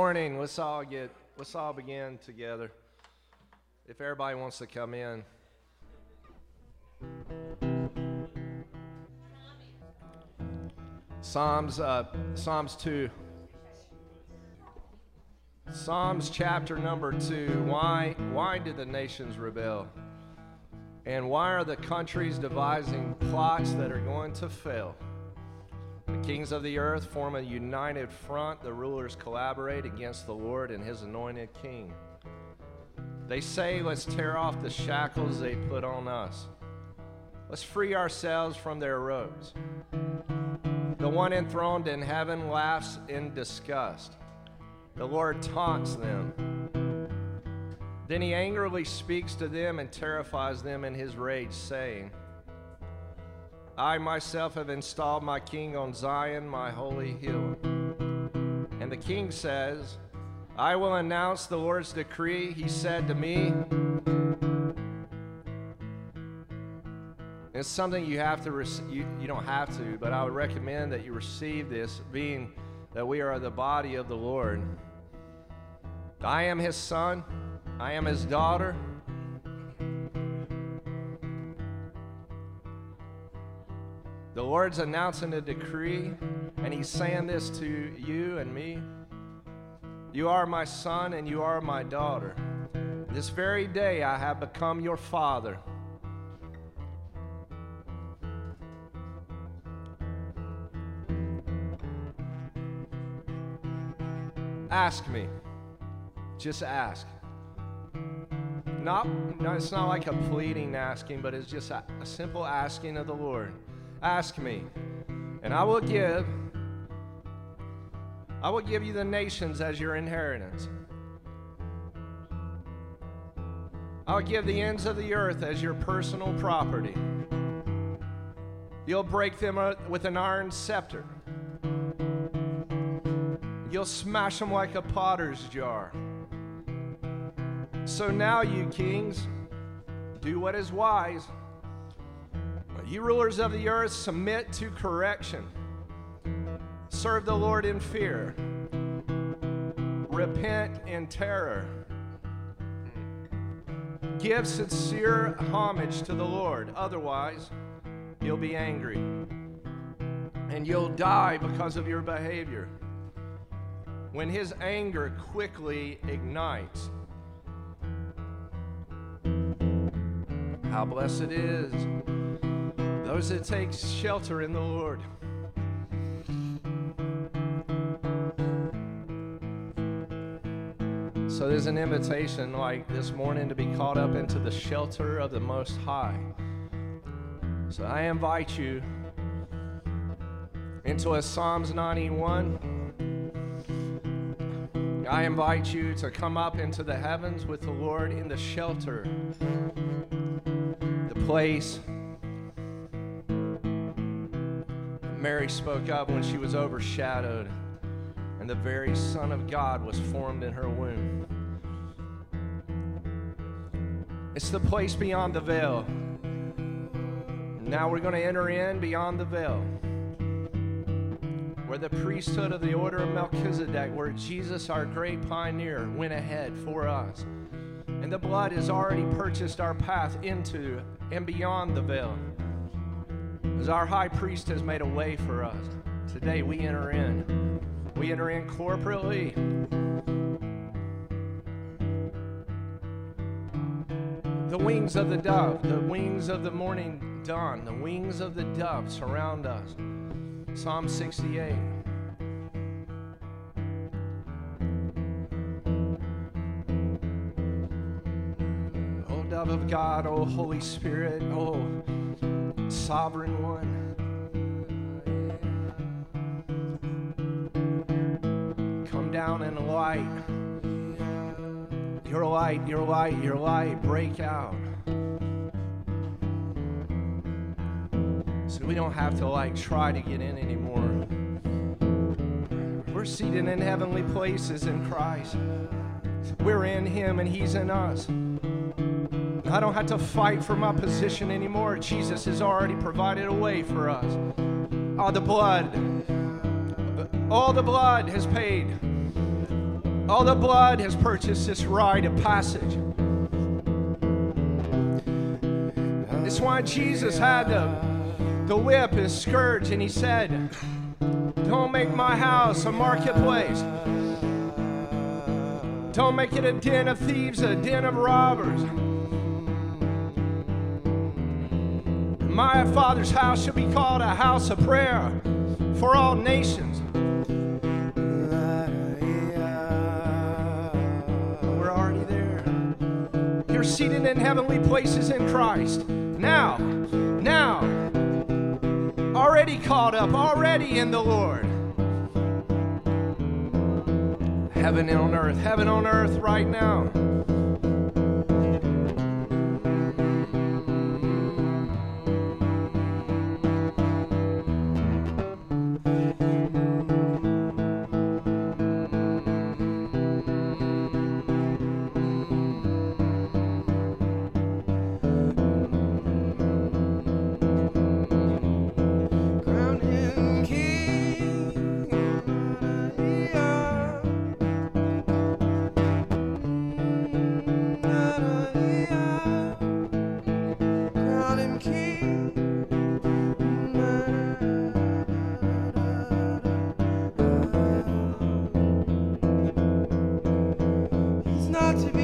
morning. Let's all get let's all begin together. If everybody wants to come in. Psalms uh, Psalms 2. Psalms chapter number 2. Why why did the nations rebel? And why are the countries devising plots that are going to fail? The kings of the earth form a united front. The rulers collaborate against the Lord and his anointed king. They say, Let's tear off the shackles they put on us. Let's free ourselves from their ropes. The one enthroned in heaven laughs in disgust. The Lord taunts them. Then he angrily speaks to them and terrifies them in his rage, saying, I myself have installed my king on Zion, my holy hill. And the king says, I will announce the Lord's decree. He said to me, It's something you have to. You, you don't have to, but I would recommend that you receive this, being that we are the body of the Lord. I am his son, I am his daughter. The Lord's announcing a decree, and He's saying this to you and me. You are my son, and you are my daughter. This very day I have become your father. Ask me. Just ask. Not, no, it's not like a pleading asking, but it's just a, a simple asking of the Lord. Ask me, and I will give. I will give you the nations as your inheritance. I'll give the ends of the earth as your personal property. You'll break them with an iron scepter. You'll smash them like a potter's jar. So now, you kings, do what is wise. You rulers of the earth, submit to correction. Serve the Lord in fear. Repent in terror. Give sincere homage to the Lord. Otherwise, you'll be angry. And you'll die because of your behavior. When his anger quickly ignites, how blessed is those that take shelter in the Lord. So there's an invitation like this morning to be caught up into the shelter of the Most High. So I invite you into a Psalms 91. I invite you to come up into the heavens with the Lord in the shelter, the place Mary spoke up when she was overshadowed, and the very Son of God was formed in her womb. It's the place beyond the veil. Now we're going to enter in beyond the veil, where the priesthood of the order of Melchizedek, where Jesus, our great pioneer, went ahead for us. And the blood has already purchased our path into and beyond the veil. As our high priest has made a way for us, today we enter in. We enter in corporately. The wings of the dove, the wings of the morning dawn, the wings of the dove surround us. Psalm 68. Oh, dove of God, oh, Holy Spirit, oh, sovereign one. Come down and light. Your light, your light, your light break out. So we don't have to like try to get in anymore. We're seated in heavenly places in Christ. We're in Him and He's in us. I don't have to fight for my position anymore. Jesus has already provided a way for us. All the blood, all the blood has paid All the blood has purchased this rite of passage. It's why Jesus had the, the whip, his scourge, and he said, Don't make my house a marketplace. Don't make it a den of thieves, a den of robbers. My Father's house shall be called a house of prayer for all nations. We're already there. You're seated in heavenly places in Christ. Now, now, already caught up, already in the Lord. Heaven on earth, heaven on earth right now. To be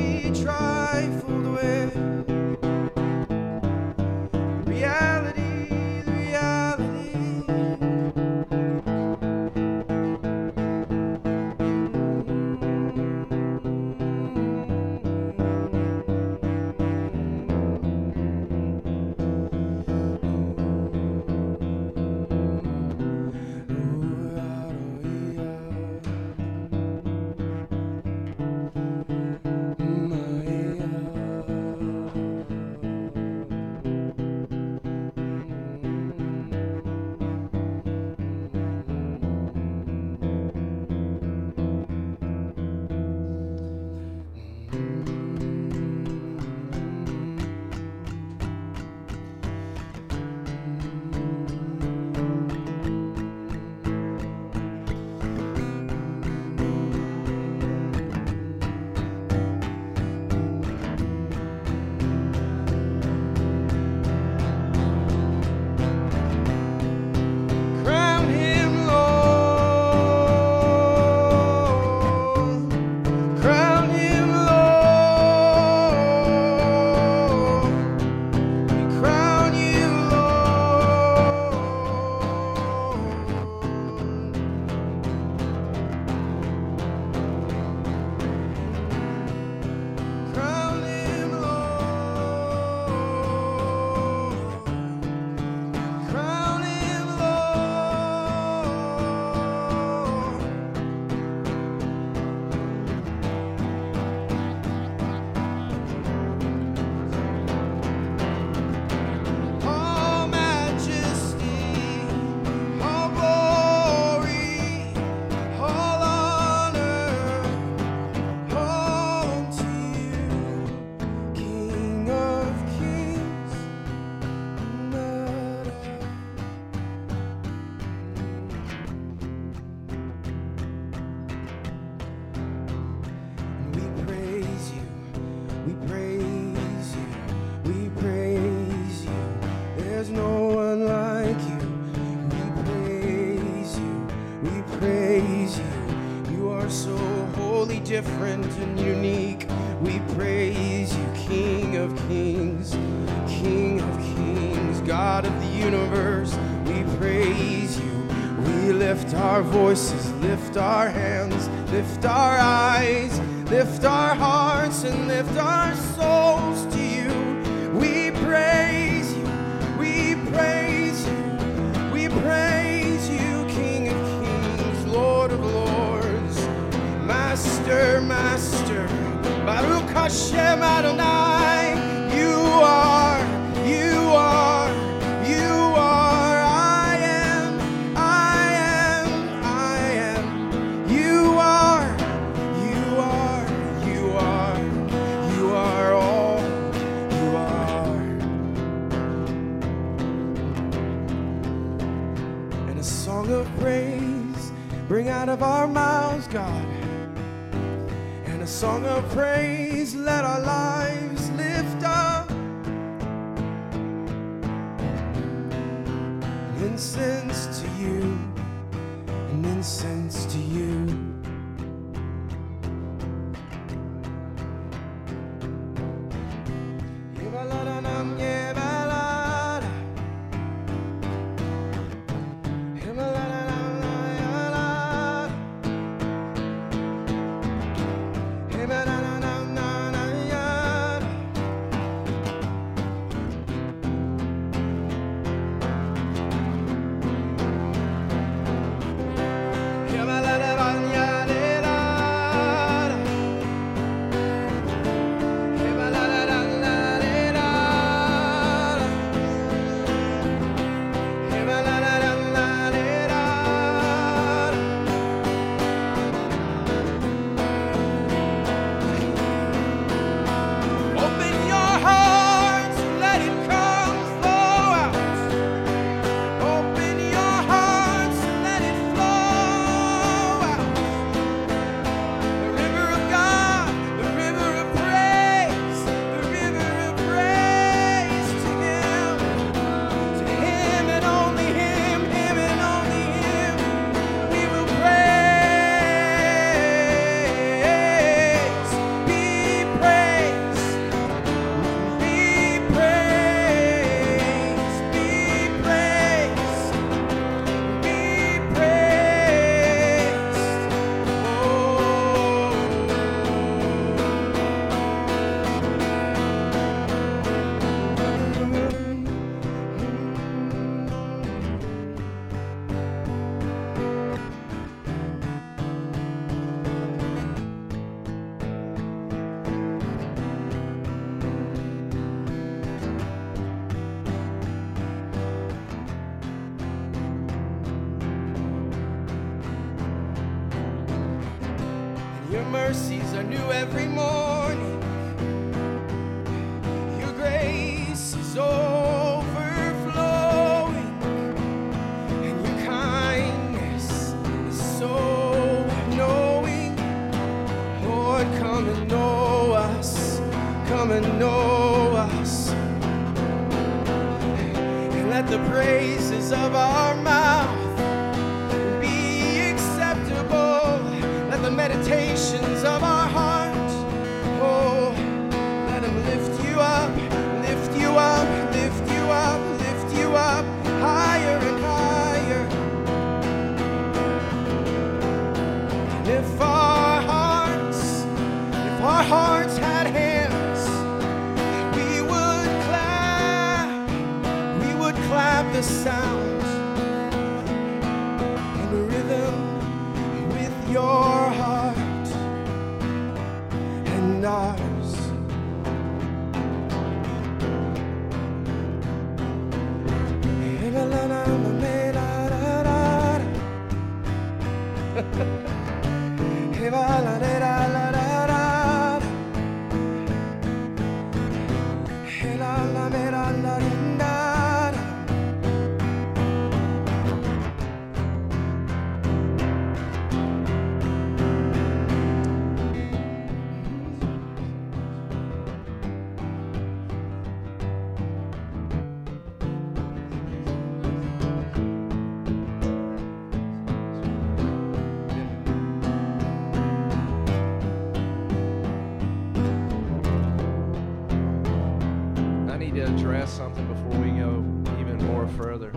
to address something before we go even more further.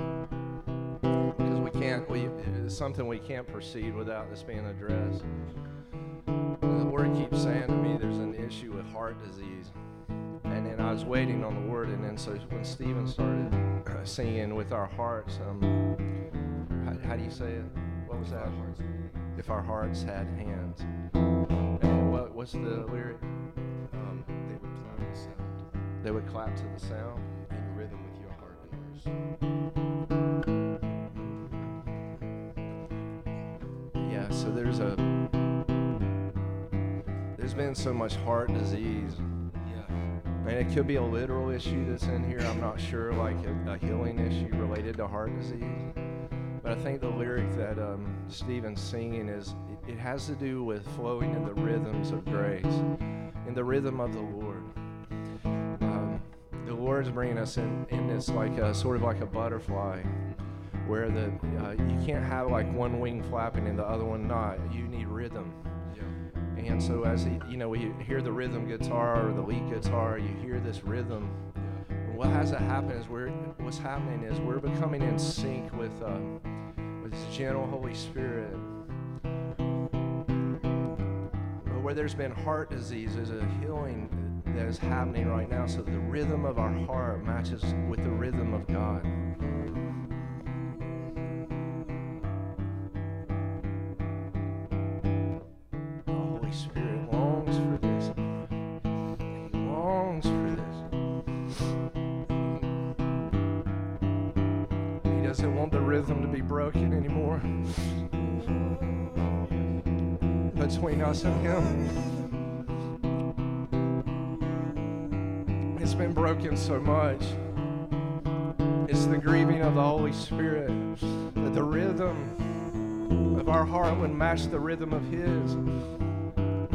Because we can't, we, it's something we can't proceed without this being addressed. The word keeps saying to me there's an issue with heart disease. And then I was waiting on the word, and then so when Stephen started singing with our hearts, um, how, how do you say it? What was that? If our hearts had hands. And what, what's the lyric? They would clap to the sound. in rhythm with your heart and. Yeah, so there's a there's been so much heart disease. Yeah. And it could be a literal issue that's in here. I'm not sure, like a, a healing issue related to heart disease. But I think the lyric that um, Stephen's singing is it has to do with flowing in the rhythms of grace, in the rhythm of the Lord. Lord's bringing us in, in this like a sort of like a butterfly, where the uh, you can't have like one wing flapping and the other one not. You need rhythm. Yeah. And so as he, you know, we hear the rhythm guitar or the lead guitar, you hear this rhythm. And what has to happen is we're what's happening is we're becoming in sync with uh, with His gentle Holy Spirit. But where there's been heart disease, there's a healing that is happening right now. So the rhythm of our heart matches with the rhythm of God. Holy Spirit longs for this. Longs for this. He doesn't want the Holy Spirit broken so much. It's the grieving of the Holy Spirit that the rhythm of our heart would match the rhythm of His.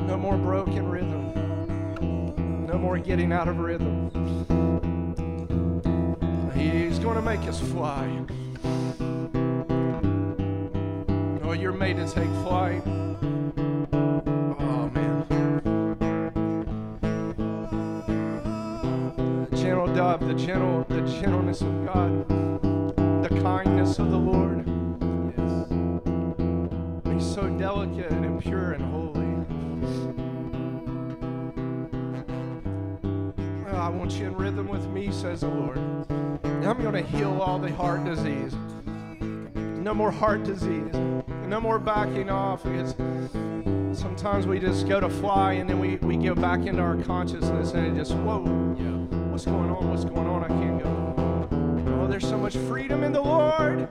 No more broken rhythm. No more getting out of rhythm. He's going to make us fly. Oh, you're made to take flight. The gentle, the gentleness of God, the kindness of the Lord. He's so delicate and pure and holy. Oh, I want you in rhythm with me, says the Lord. I'm going to heal all the heart disease. No more heart disease. No more backing off. It's, sometimes we just go to fly and then we, we go back into our consciousness and it just, whoa. What's going on? What's going on? I can't go. Oh, there's so much freedom in the Lord.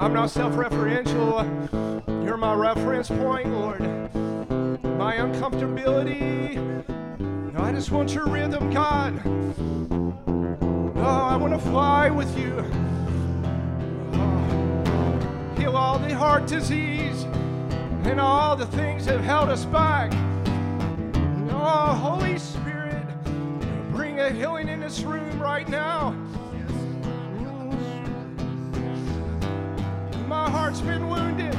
I'm not self referential. You're my reference point, Lord. My uncomfortability. No, I just want your rhythm, God. Oh, I want to fly with you. Oh, heal all the heart disease and all the things that have held us back. Holy Spirit, bring a healing in this room right now. My heart's been wounded.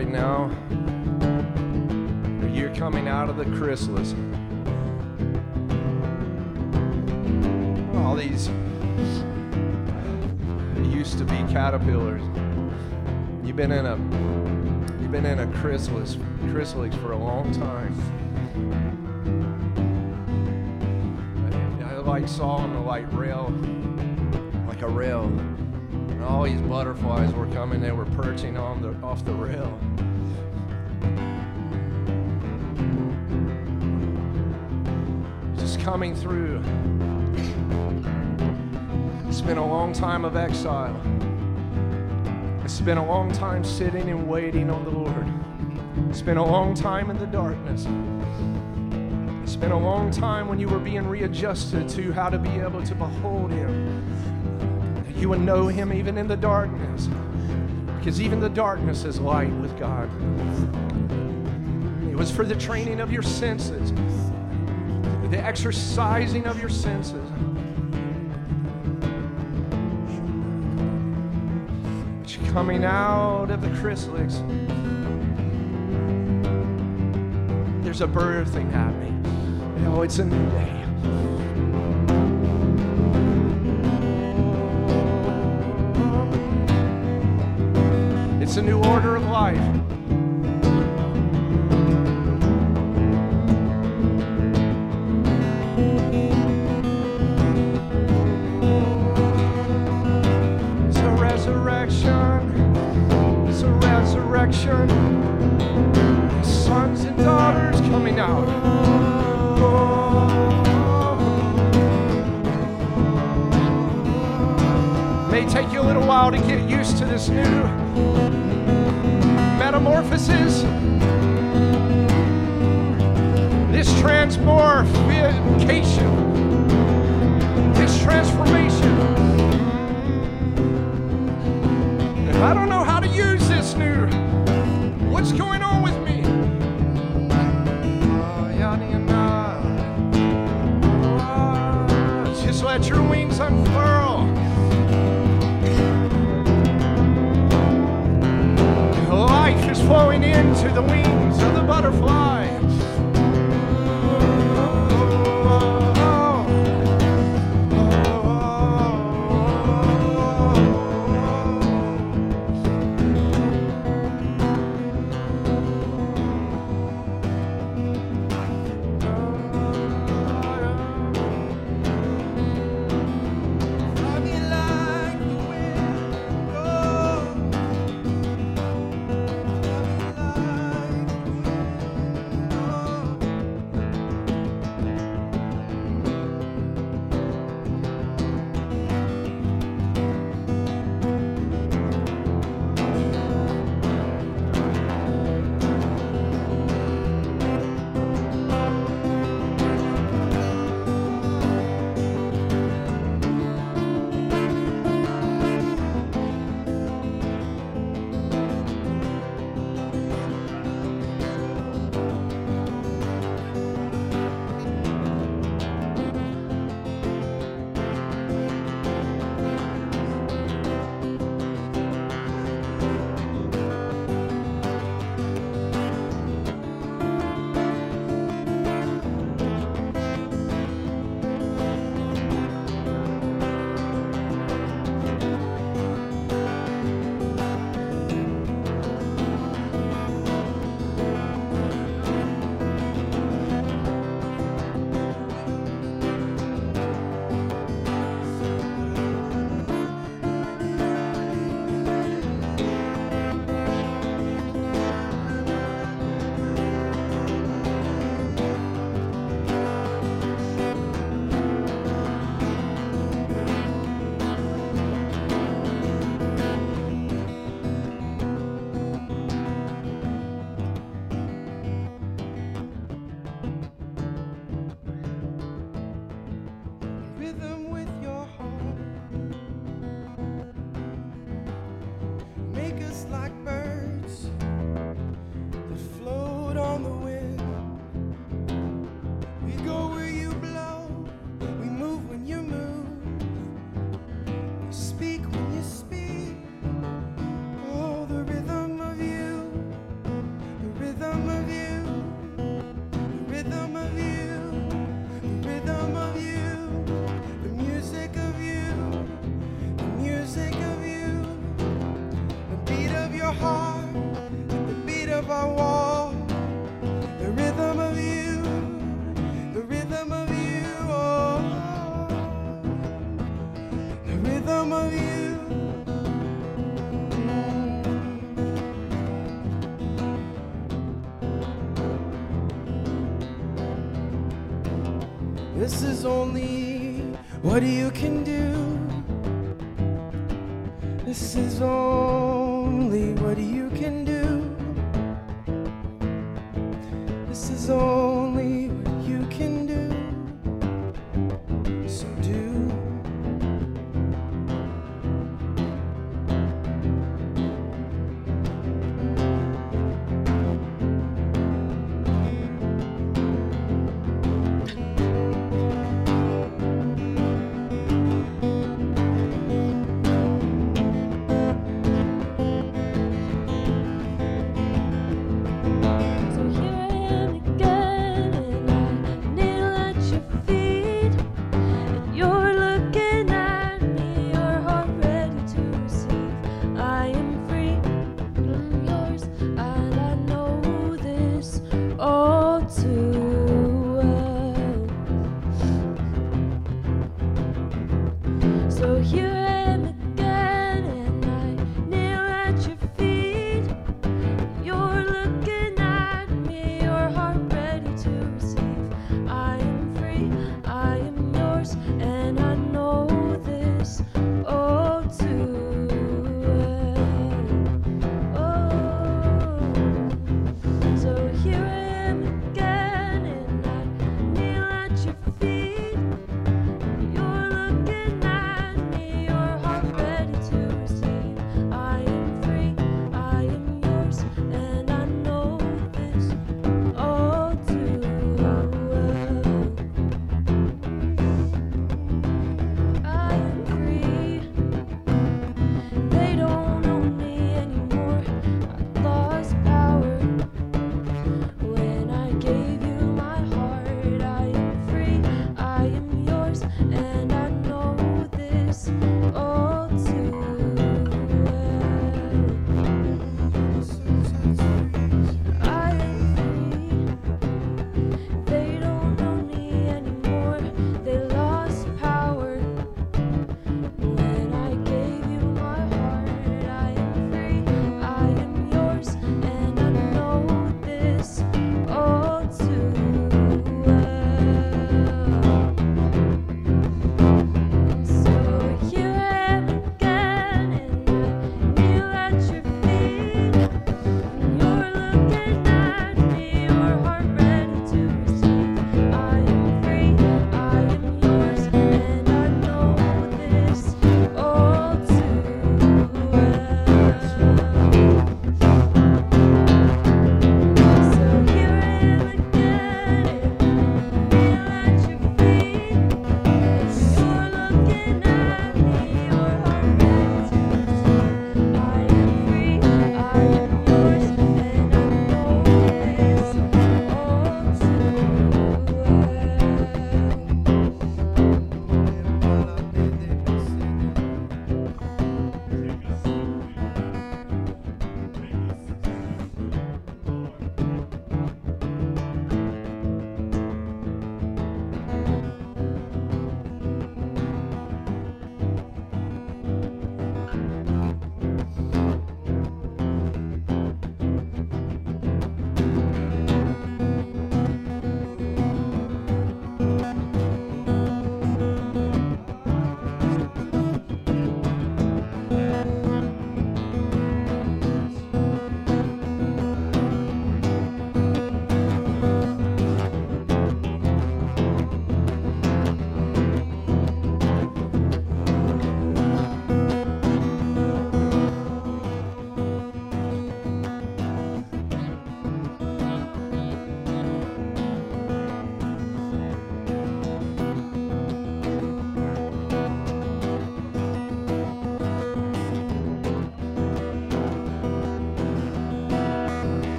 Right now, you're coming out of the chrysalis. All these used to be caterpillars. You've been in a you've been in a chrysalis chrysalis for a long time. I, like saw on the light rail, like a rail. And all these butterflies were coming, they were perching on the off the rail. Coming through. It's been a long time of exile. It's been a long time sitting and waiting on the Lord. It's been a long time in the darkness. It's been a long time when you were being readjusted to how to be able to behold Him. That you would know Him even in the darkness. Because even the darkness is light with God. It was for the training of your senses, the exercising of your senses. But you're coming out of the chrysalis. There's a birthing happening. Oh, it's a new day. It's a new order of life. Resurrection. Sons and daughters coming out. May take you a little while to get used to this new metamorphosis. This transmorphication. This transformation. I don't know unfurl. Life is flowing into the wings of the butterfly.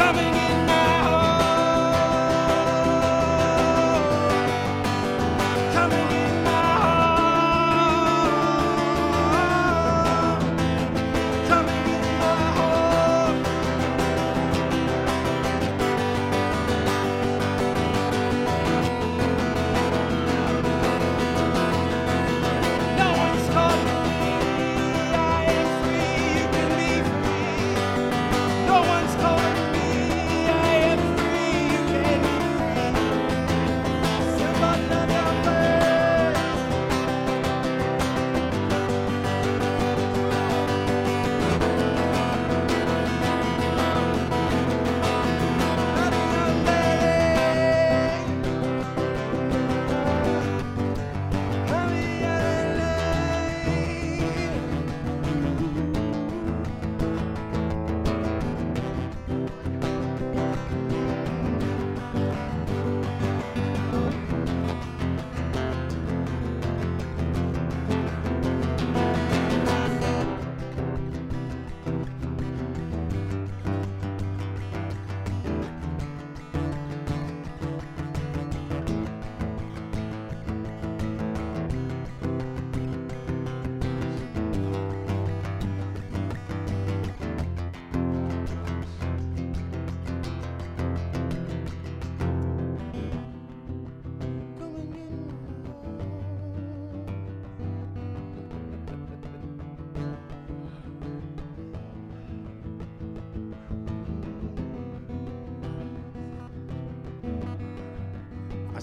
coming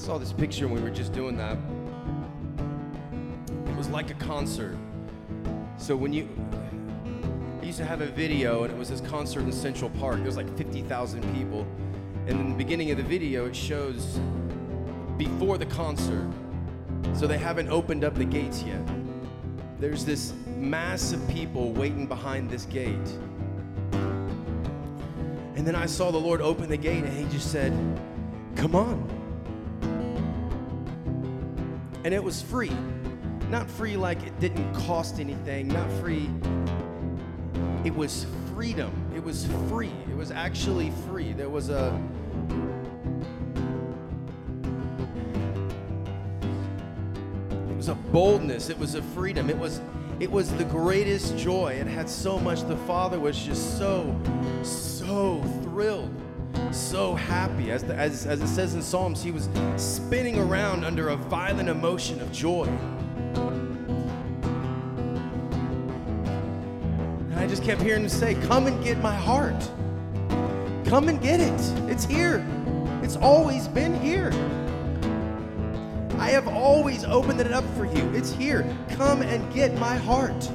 saw this picture when we were just doing that. It was like a concert. So when you, I used to have a video, and it was this concert in Central Park. There was like 50,000 people, and in the beginning of the video, it shows before the concert. So they haven't opened up the gates yet. There's this mass of people waiting behind this gate. And then I saw the Lord open the gate and he just said, Come on. And it was free. Not free like it didn't cost anything, not free. It was freedom. It was free. It was actually free. There was a It was a boldness, it was a freedom. It was it was the greatest joy. It had so much the Father was just so so thrilled, so happy. As, the, as, as it says in Psalms, he was spinning around under a violent emotion of joy. And I just kept hearing him say, Come and get my heart. Come and get it. It's here. It's always been here. I have always opened it up for you. It's here. Come and get my heart.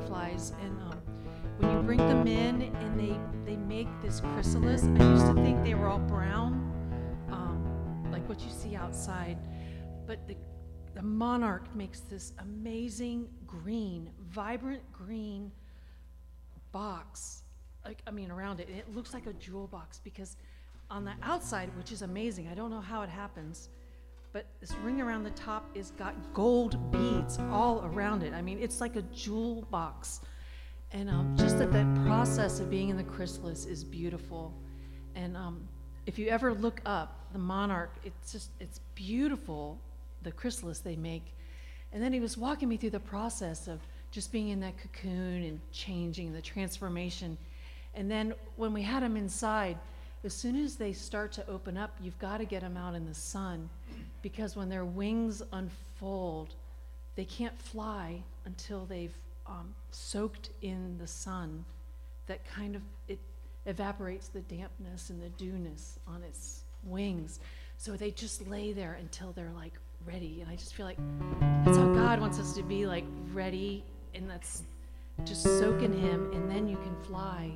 Butterflies and um, when you bring them in and they they make this chrysalis. I used to think they were all brown, um, like what you see outside, but the the monarch makes this amazing green, vibrant green box like i mean around it it looks like a jewel box because on the outside which is amazing i don't know how it happens but this ring around the top is got gold beads all around it. I mean it's like a jewel box. And um, just that that process of being in the chrysalis is beautiful. And um, if you ever look up the monarch it's just it's beautiful the chrysalis they make. And then he was walking me through the process of just being in that cocoon and changing the transformation. And then when we had them inside, as soon as they start to open up, you've got to get them out in the sun because when their wings unfold, they can't fly until they've um, soaked in the sun. That kind of it evaporates the dampness and the dewness on its wings. So they just lay there until they're like ready. And I just feel like that's how God wants us to be like ready. And that's just soak in Him, and then you can fly.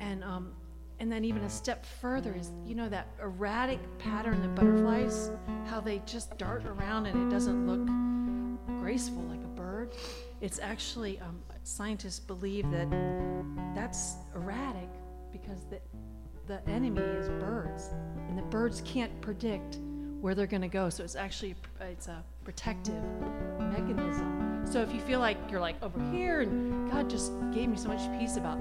And um, and then even a step further is you know that erratic pattern of butterflies, how they just dart around and it doesn't look graceful like a bird. It's actually um, scientists believe that that's erratic because the the enemy is birds, and the birds can't predict where they're going to go. So it's actually it's a protective mechanism. So if you feel like you're like over here, and God just gave me so much peace about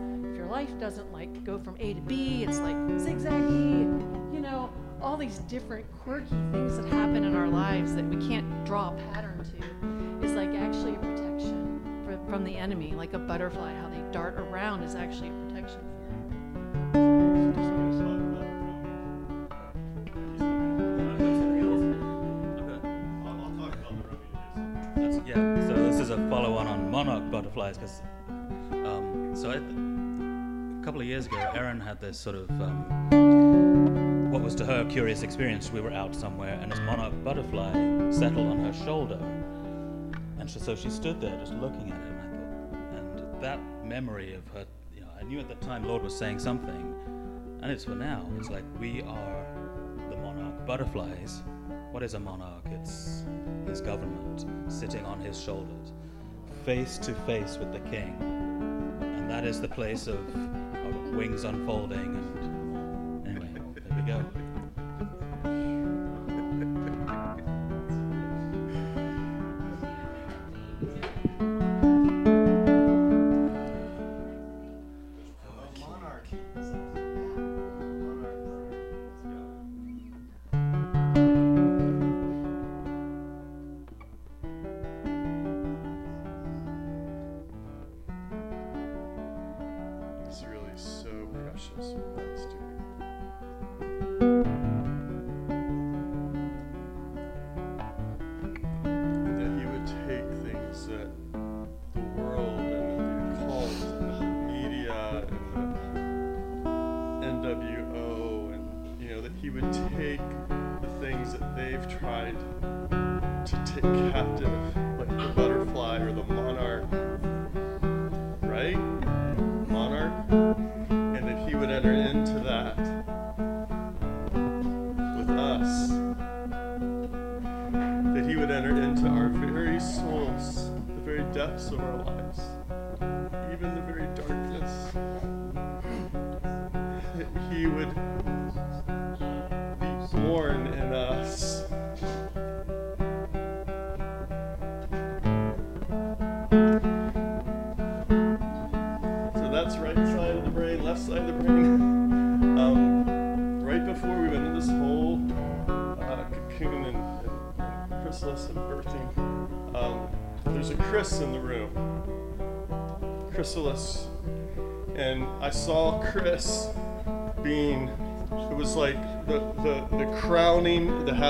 life doesn't like go from A to B, it's like zigzaggy, you know, all these different quirky things that happen in our lives that we can't draw a pattern to, is like actually a protection from the enemy, like a butterfly, how they dart around is actually a protection for years ago, Erin had this sort of um, what was to her a curious experience. We were out somewhere, and this monarch butterfly settled on her shoulder, and so, so she stood there just looking at it. And and that memory of her, you know, I knew at the time Lord was saying something, and it's for now. It's like we are the monarch butterflies. What is a monarch? It's his government sitting on his shoulders, face to face with the king. And that is the place of wings unfolding.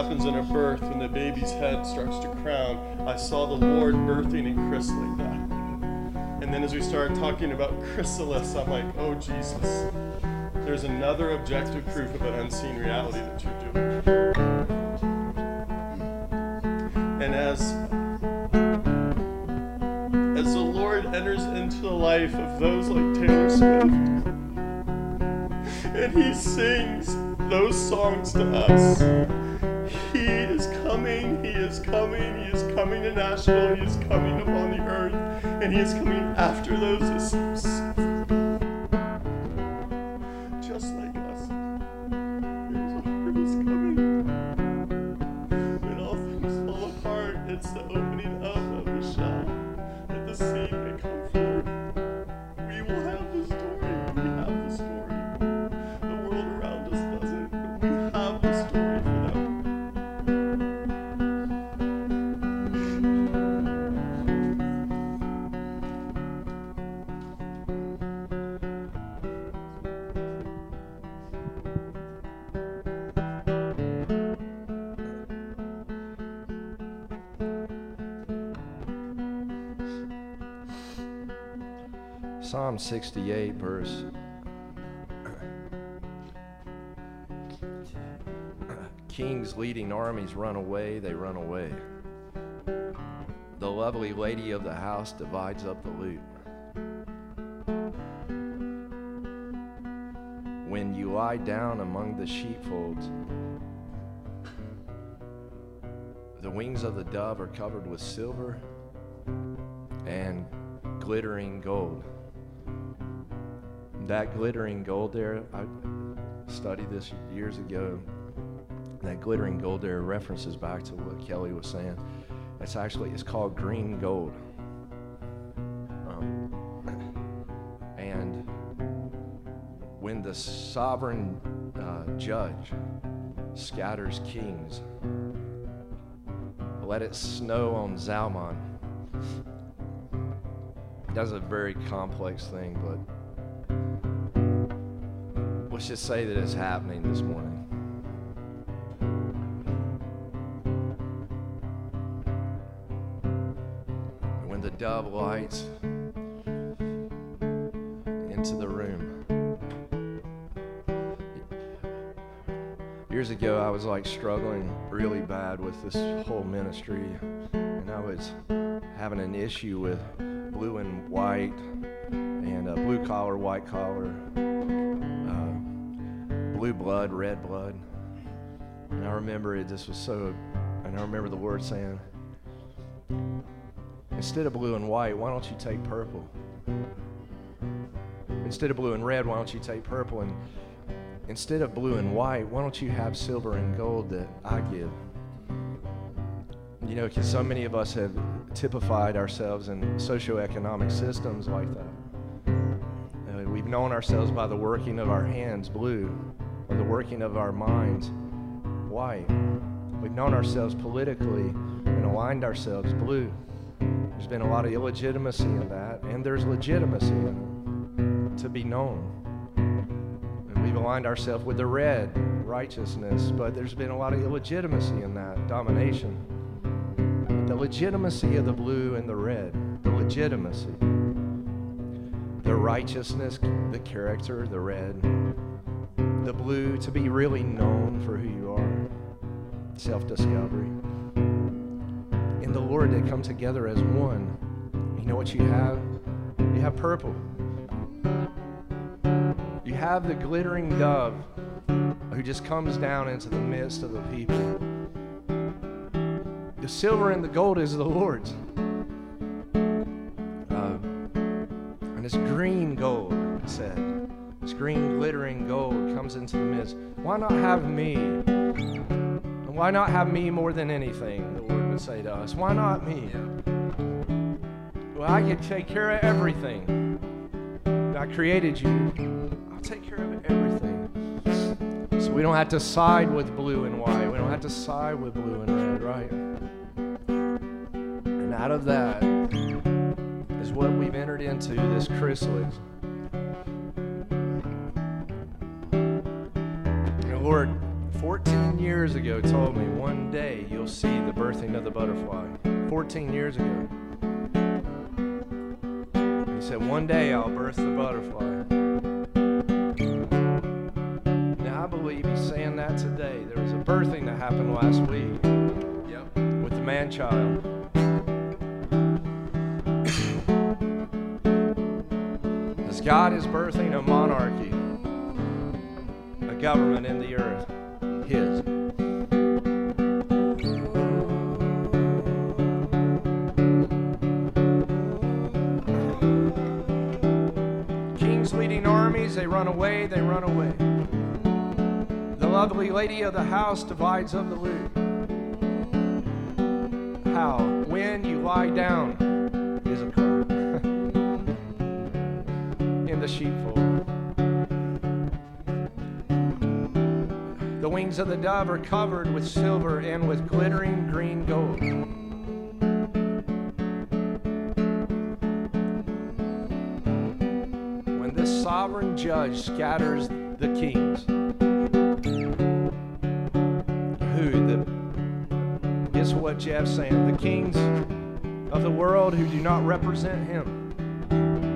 Happens in a birth when the baby's head starts to crown. I saw the Lord birthing and Chris that. And then as we started talking about chrysalis, I'm like, oh Jesus, there's another objective proof of an unseen reality that you're doing. And as as the Lord enters into the life of those like Taylor Swift, and he sings those songs to us. He is coming upon the earth, and he is coming after those Psalm 68, verse. Kings leading armies run away, they run away. The lovely lady of the house divides up the loot. When you lie down among the sheepfolds, the wings of the dove are covered with silver and glittering gold. That glittering gold there, I studied this years ago. That glittering gold there references back to what Kelly was saying. It's actually it's called green gold. Um, and when the sovereign uh, judge scatters kings, let it snow on Zalmon. That's a very complex thing, but let's just say that it's happening this morning. When the dove lights into the room. Years ago, I was like struggling really bad with this whole ministry, and I was having an issue with blue and white, and uh, blue collar, white collar, blood, red blood. And I remember it just was so, and I remember the Lord saying, instead of blue and white, why don't you take purple? Instead of blue and red, why don't you take purple? And instead of blue and white, why don't you have silver and gold that I give? You know, because so many of us have typified ourselves in socioeconomic systems like that. Uh, we've known ourselves by the working of our hands, blue, the mm. working of our minds, white. We've known ourselves politically and aligned ourselves, blue. There's been a lot of illegitimacy in that, and there's legitimacy in it to be known. And we've aligned ourselves with the red, righteousness, but there's been a lot of illegitimacy in that, domination. The legitimacy of the blue and the red, the legitimacy, the righteousness, the character, the red, the blue, to be really known for who you are, self discovery. In the Lord, they come together as one. You know what you have? You have purple. You have the glittering dove who just comes down into the midst of the people. The silver and the gold is the Lord's. Uh, and it's green gold, it said. This green glittering gold comes into the midst. Why not have me? And why not have me more than anything? The Lord would say to us. Why not me? Well, I can take care of everything. I created you. I'll take care of everything. So we don't have to side with blue and white. We don't have to side with blue and red, right? And out of that is what we've entered into this chrysalis. Lord, 14 years ago, told me one day you'll see the birthing of the butterfly. 14 years ago. He said, One day I'll birth the butterfly. Now I believe he's saying that today. There was a birthing that happened last week Yep. with the man child. As God is birthing a monarchy, government in the earth, His. Kings leading armies, they run away, they run away. The lovely lady of the house divides of the loot. How? When you lie down wings of the dove are covered with silver and with glittering green gold. When this sovereign judge scatters the kings, who the guess what Jeff's saying? The kings of the world who do not represent him.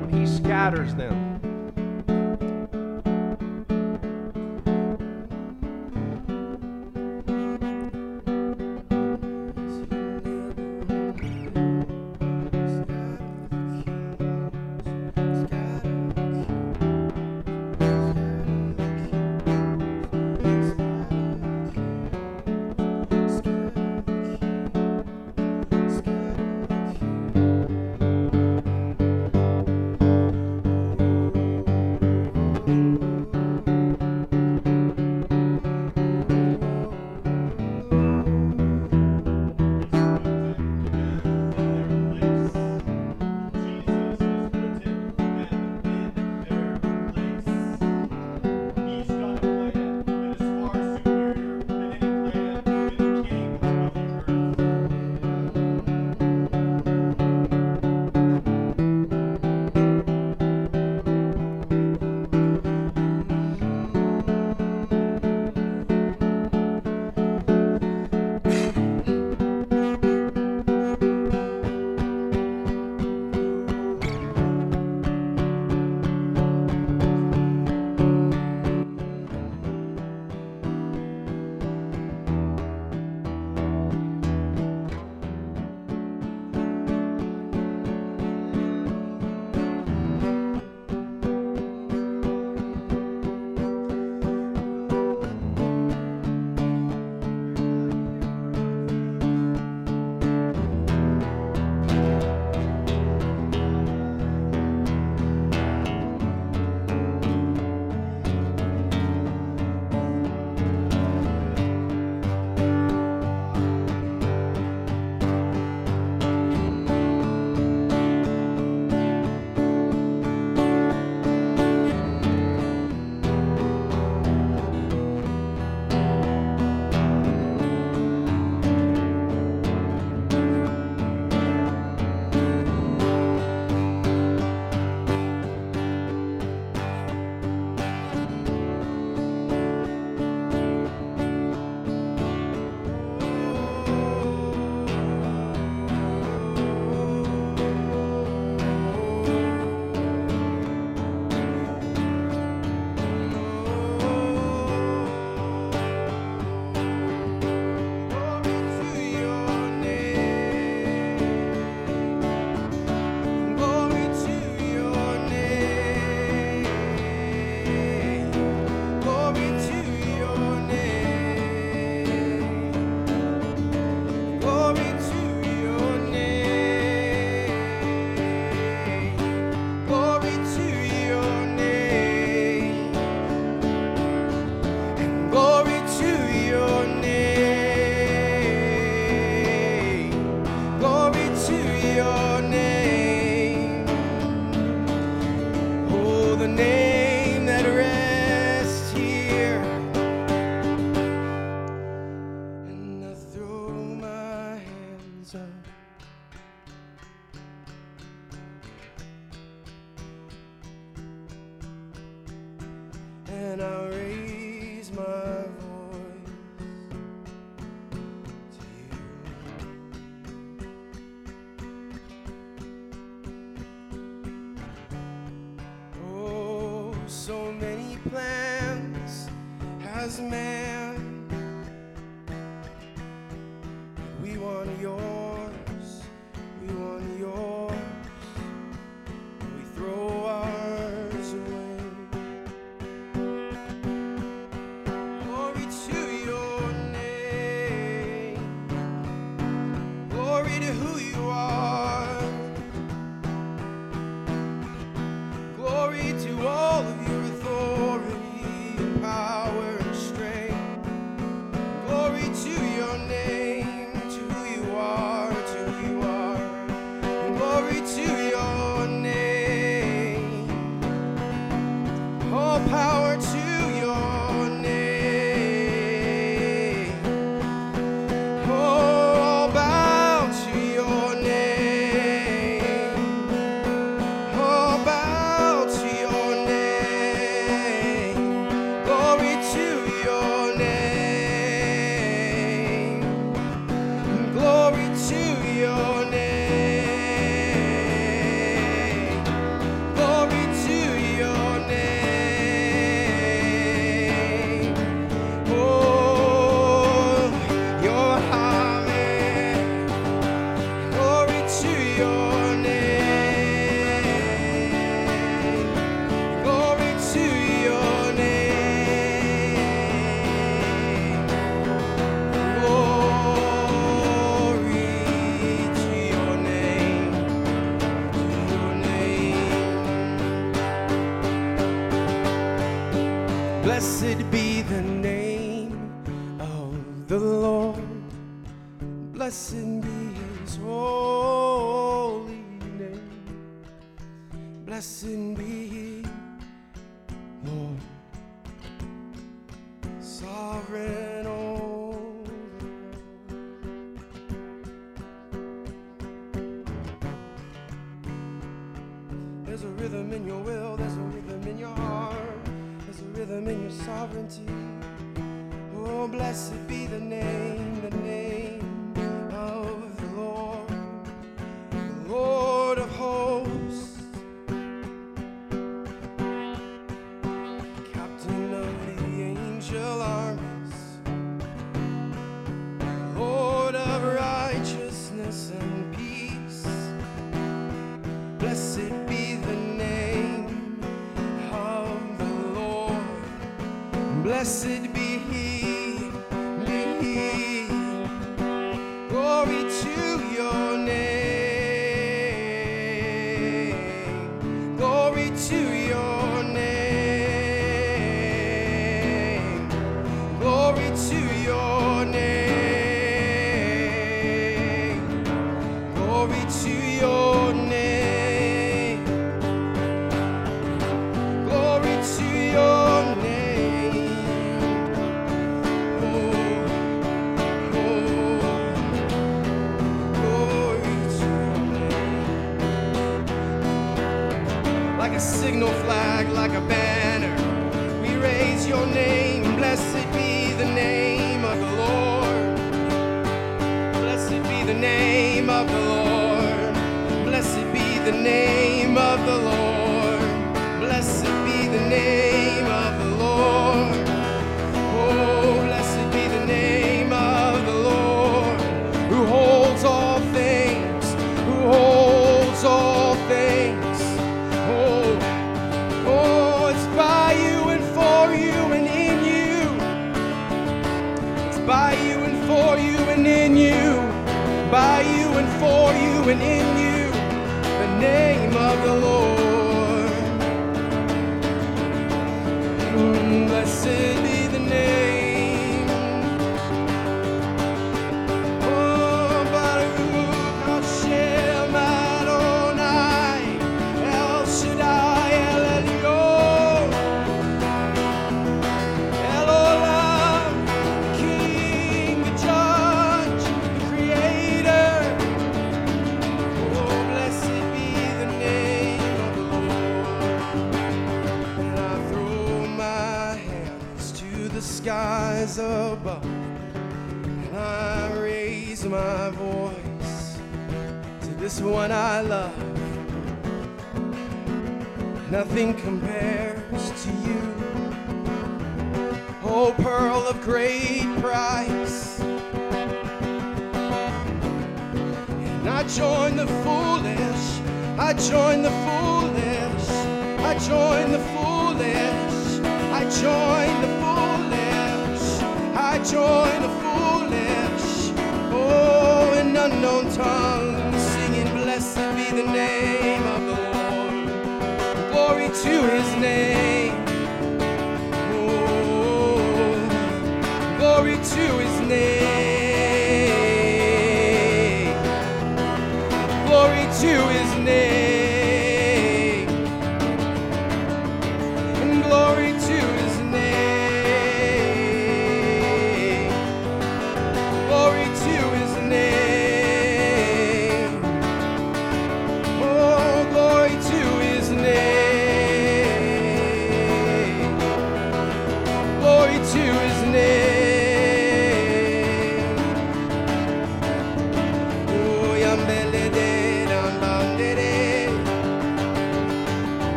When he scatters them.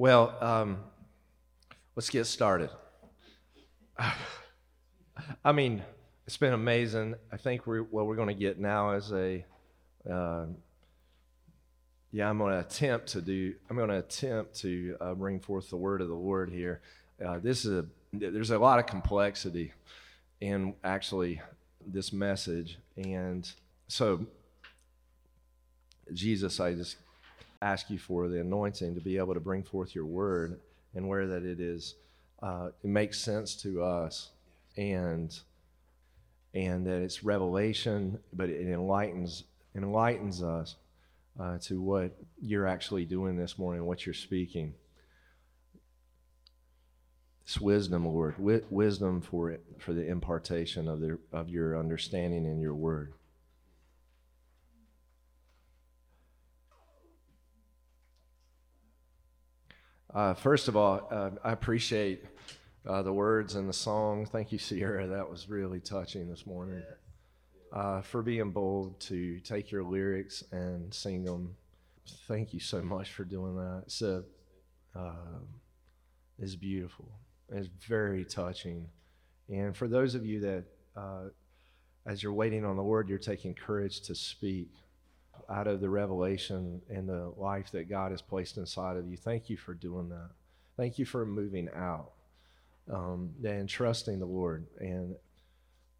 Well, um, let's get started. I mean, it's been amazing. I think we're, what we're going to get now is a, uh, yeah, I'm going to attempt to do. I'm going to attempt to uh, bring forth the word of the Lord here. Uh, this is a. There's a lot of complexity in actually this message, and so Jesus, I just ask you for the anointing to be able to bring forth your word and where that it is uh, it makes sense to us and and that it's revelation but it enlightens enlightens us uh, to what you're actually doing this morning what you're speaking. It's wisdom lord Wi- wisdom for it for the impartation of the of your understanding in your word Uh, first of all, uh, I appreciate uh, the words and the song. Thank you, Sierra. That was really touching this morning. Uh, for being bold to take your lyrics and sing them. Thank you so much for doing that. It's, a, uh, it's beautiful. It's very touching. And for those of you that, uh, as you're waiting on the word, you're taking courage to speak out of the revelation and the life that God has placed inside of you. Thank you for doing that. Thank you for moving out um, and trusting the Lord. And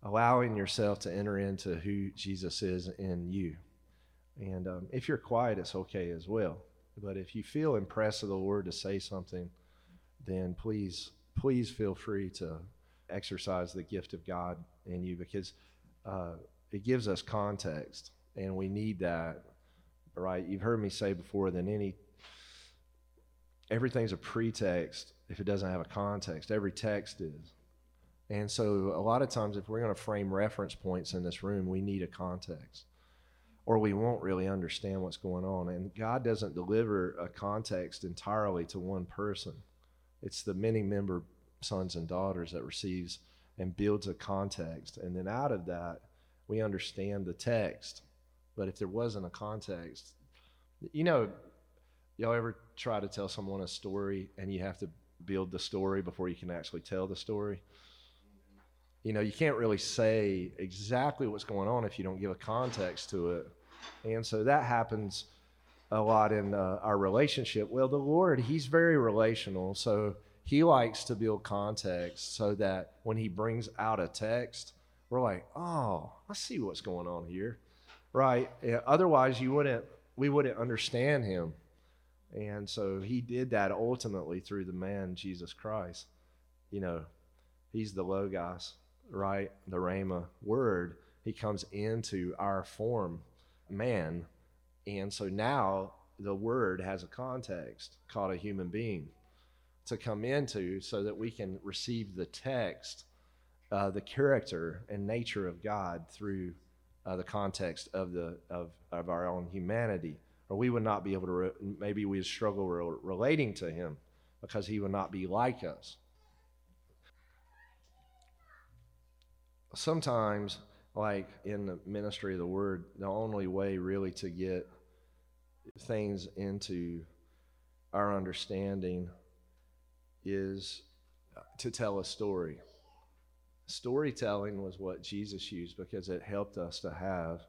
allowing yourself to enter into who Jesus is in you. And um, if you're quiet, it's okay as well. But if you feel impressed of the Lord to say something, then please, please feel free to exercise the gift of God in you because uh, it gives us context, and we need that. Right? You've heard me say before that any everything's a pretext if it doesn't have a context. Every text is. And so, a lot of times, if we're going to frame reference points in this room, we need a context, or we won't really understand what's going on. And God doesn't deliver a context entirely to one person, it's the many member sons and daughters that receives and builds a context. And then out of that, we understand the text. But if there wasn't a context, you know, y'all ever try to tell someone a story and you have to build the story before you can actually tell the story? You know, you can't really say exactly what's going on if you don't give a context to it. And so that happens a lot in uh, our relationship. Well, the Lord, He's very relational. So He likes to build context so that when He brings out a text, we're like, oh, I see what's going on here. Right? Otherwise, you wouldn't, we wouldn't understand Him. And so He did that ultimately through the man, Jesus Christ. You know, He's the Logos right? The Rhema word, he comes into our form, man. And so now the word has a context called a human being to come into so that we can receive the text, uh, the character and nature of God through uh, the context of, the, of, of our own humanity. Or we would not be able to, re- maybe we would struggle re- relating to him because he would not be like us. sometimes, like in the ministry of the word, the only way really to get things into our understanding is to tell a story. Storytelling was what Jesus used because it helped us to have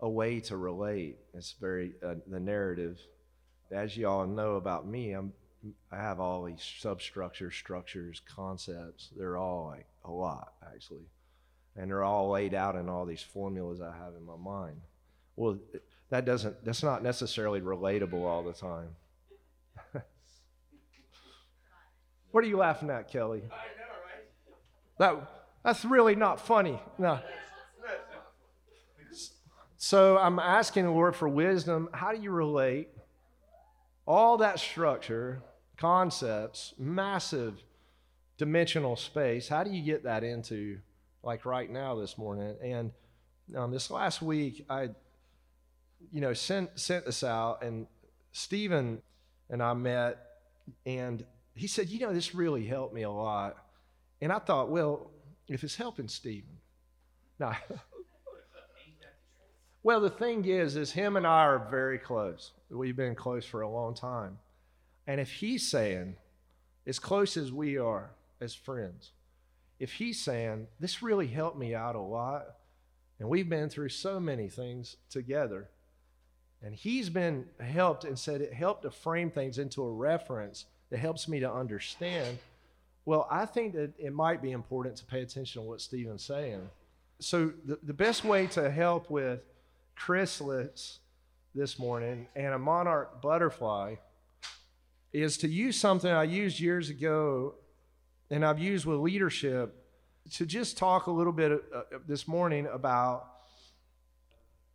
a way to relate. It's very uh, the narrative. As you all know about me, I'm I have all these substructures, structures, concepts. They're all like a lot actually and they're all laid out in all these formulas I have in my mind. Well, that doesn't that's not necessarily relatable all the time. what are you laughing at, Kelly? That that's really not funny. No. So I'm asking the Lord for wisdom. How do you relate all that structure, concepts, massive dimensional space? How do you get that into like right now this morning. And um, this last week, I, you know, sent sent this out, and Stephen and I met, and he said, you know, this really helped me a lot. And I thought, well, if it's helping Stephen, now. well, the thing is, is him and I are very close. We've been close for a long time, and if he's saying, as close as we are as friends, if he's saying, This really helped me out a lot, and we've been through so many things together, and he's been helped and said it helped to frame things into a reference that helps me to understand. Well, I think that it might be important to pay attention to what Stephen's saying. So, the, the best way to help with chrysalids this morning and a monarch butterfly is to use something I used years ago and I've used with leadership to just talk a little bit uh, this morning about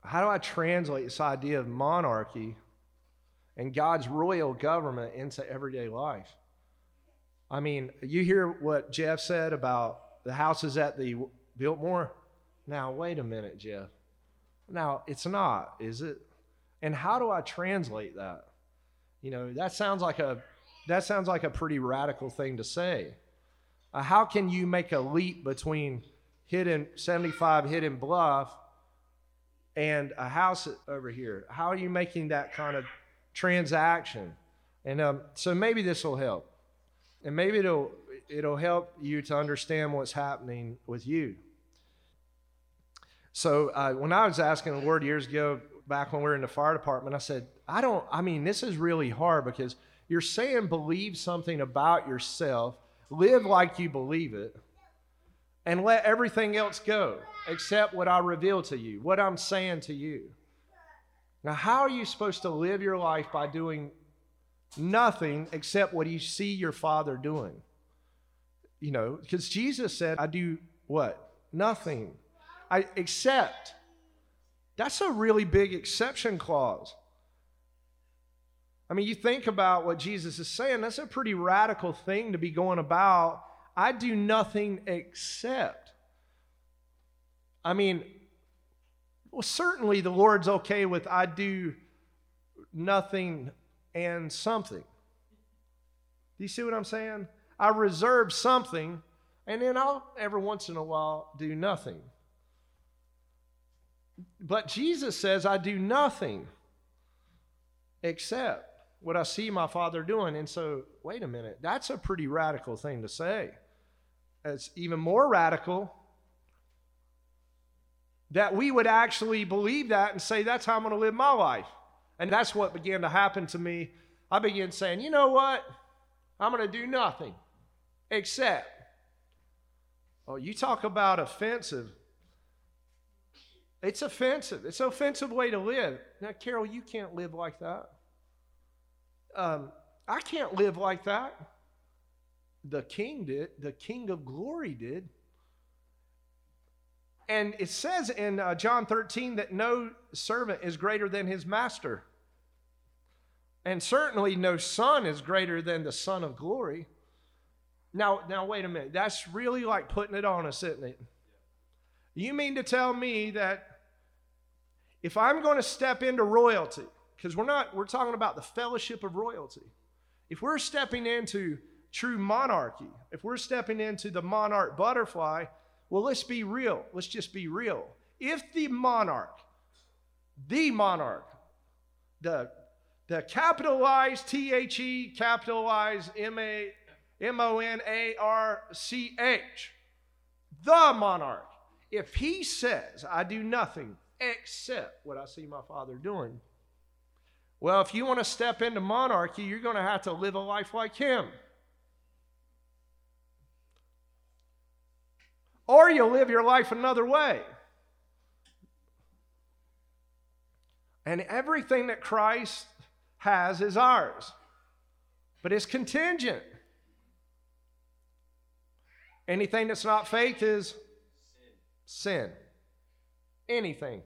how do I translate this idea of monarchy and God's royal government into everyday life. I mean, you hear what Jeff said about the houses at the Biltmore. Now, wait a minute, Jeff. Now, it's not, is it? And how do I translate that? You know, that sounds like a that sounds like a pretty radical thing to say. Uh, how can you make a leap between hidden 75 hidden bluff and a house over here? How are you making that kind of transaction? And um, so maybe this will help, and maybe it'll it'll help you to understand what's happening with you. So uh, when I was asking the Lord years ago, back when we were in the fire department, I said, I don't. I mean, this is really hard because you're saying believe something about yourself live like you believe it, and let everything else go except what I reveal to you, what I'm saying to you. Now, how are you supposed to live your life by doing nothing except what you see your Father doing? You know, because Jesus said, I do what? Nothing. I accept. That's a really big exception clause. I mean, you think about what Jesus is saying, that's a pretty radical thing to be going about. I do nothing except. I mean, well, certainly the Lord's okay with I do nothing and something. Do you see what I'm saying? I reserve something, and then I'll every once in a while do nothing. But Jesus says, I do nothing except what I see my father doing. And so, wait a minute, that's a pretty radical thing to say. It's even more radical that we would actually believe that and say, that's how I'm going to live my life. And that's what began to happen to me. I began saying, you know what? I'm going to do nothing except. Oh, you talk about offensive. It's offensive. It's an offensive way to live. Now, Carol, you can't live like that. Um, I can't live like that. The king did. The king of glory did. And it says in uh, John 13 that no servant is greater than his master. And certainly no son is greater than the son of glory. Now, now wait a minute. That's really like putting it on us, isn't it? You mean to tell me that if I'm going to step into royalty, because we're not we're talking about the fellowship of royalty if we're stepping into true monarchy if we're stepping into the monarch butterfly well let's be real let's just be real if the monarch the monarch the the capitalized t-h-e capitalized m-a m-o-n-a-r-c-h the monarch if he says i do nothing except what i see my father doing well, if you want to step into monarchy, you're going to have to live a life like him. Or you'll live your life another way. And everything that Christ has is ours, but it's contingent. Anything that's not faith is sin. Anything.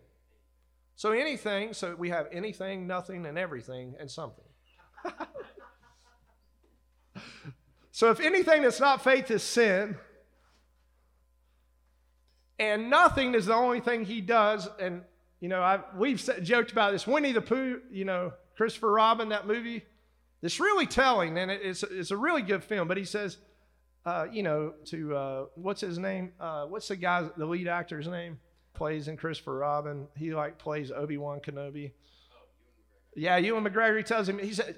So anything, so we have anything, nothing, and everything, and something. so if anything that's not faith is sin, and nothing is the only thing he does, and you know, I, we've joked about this. Winnie the Pooh, you know, Christopher Robin, that movie. It's really telling, and it's it's a really good film. But he says, uh, you know, to uh, what's his name? Uh, what's the guy, the lead actor's name? plays in Christopher Robin. He like plays Obi Wan Kenobi. Yeah, Ewan McGregor. Tells him he said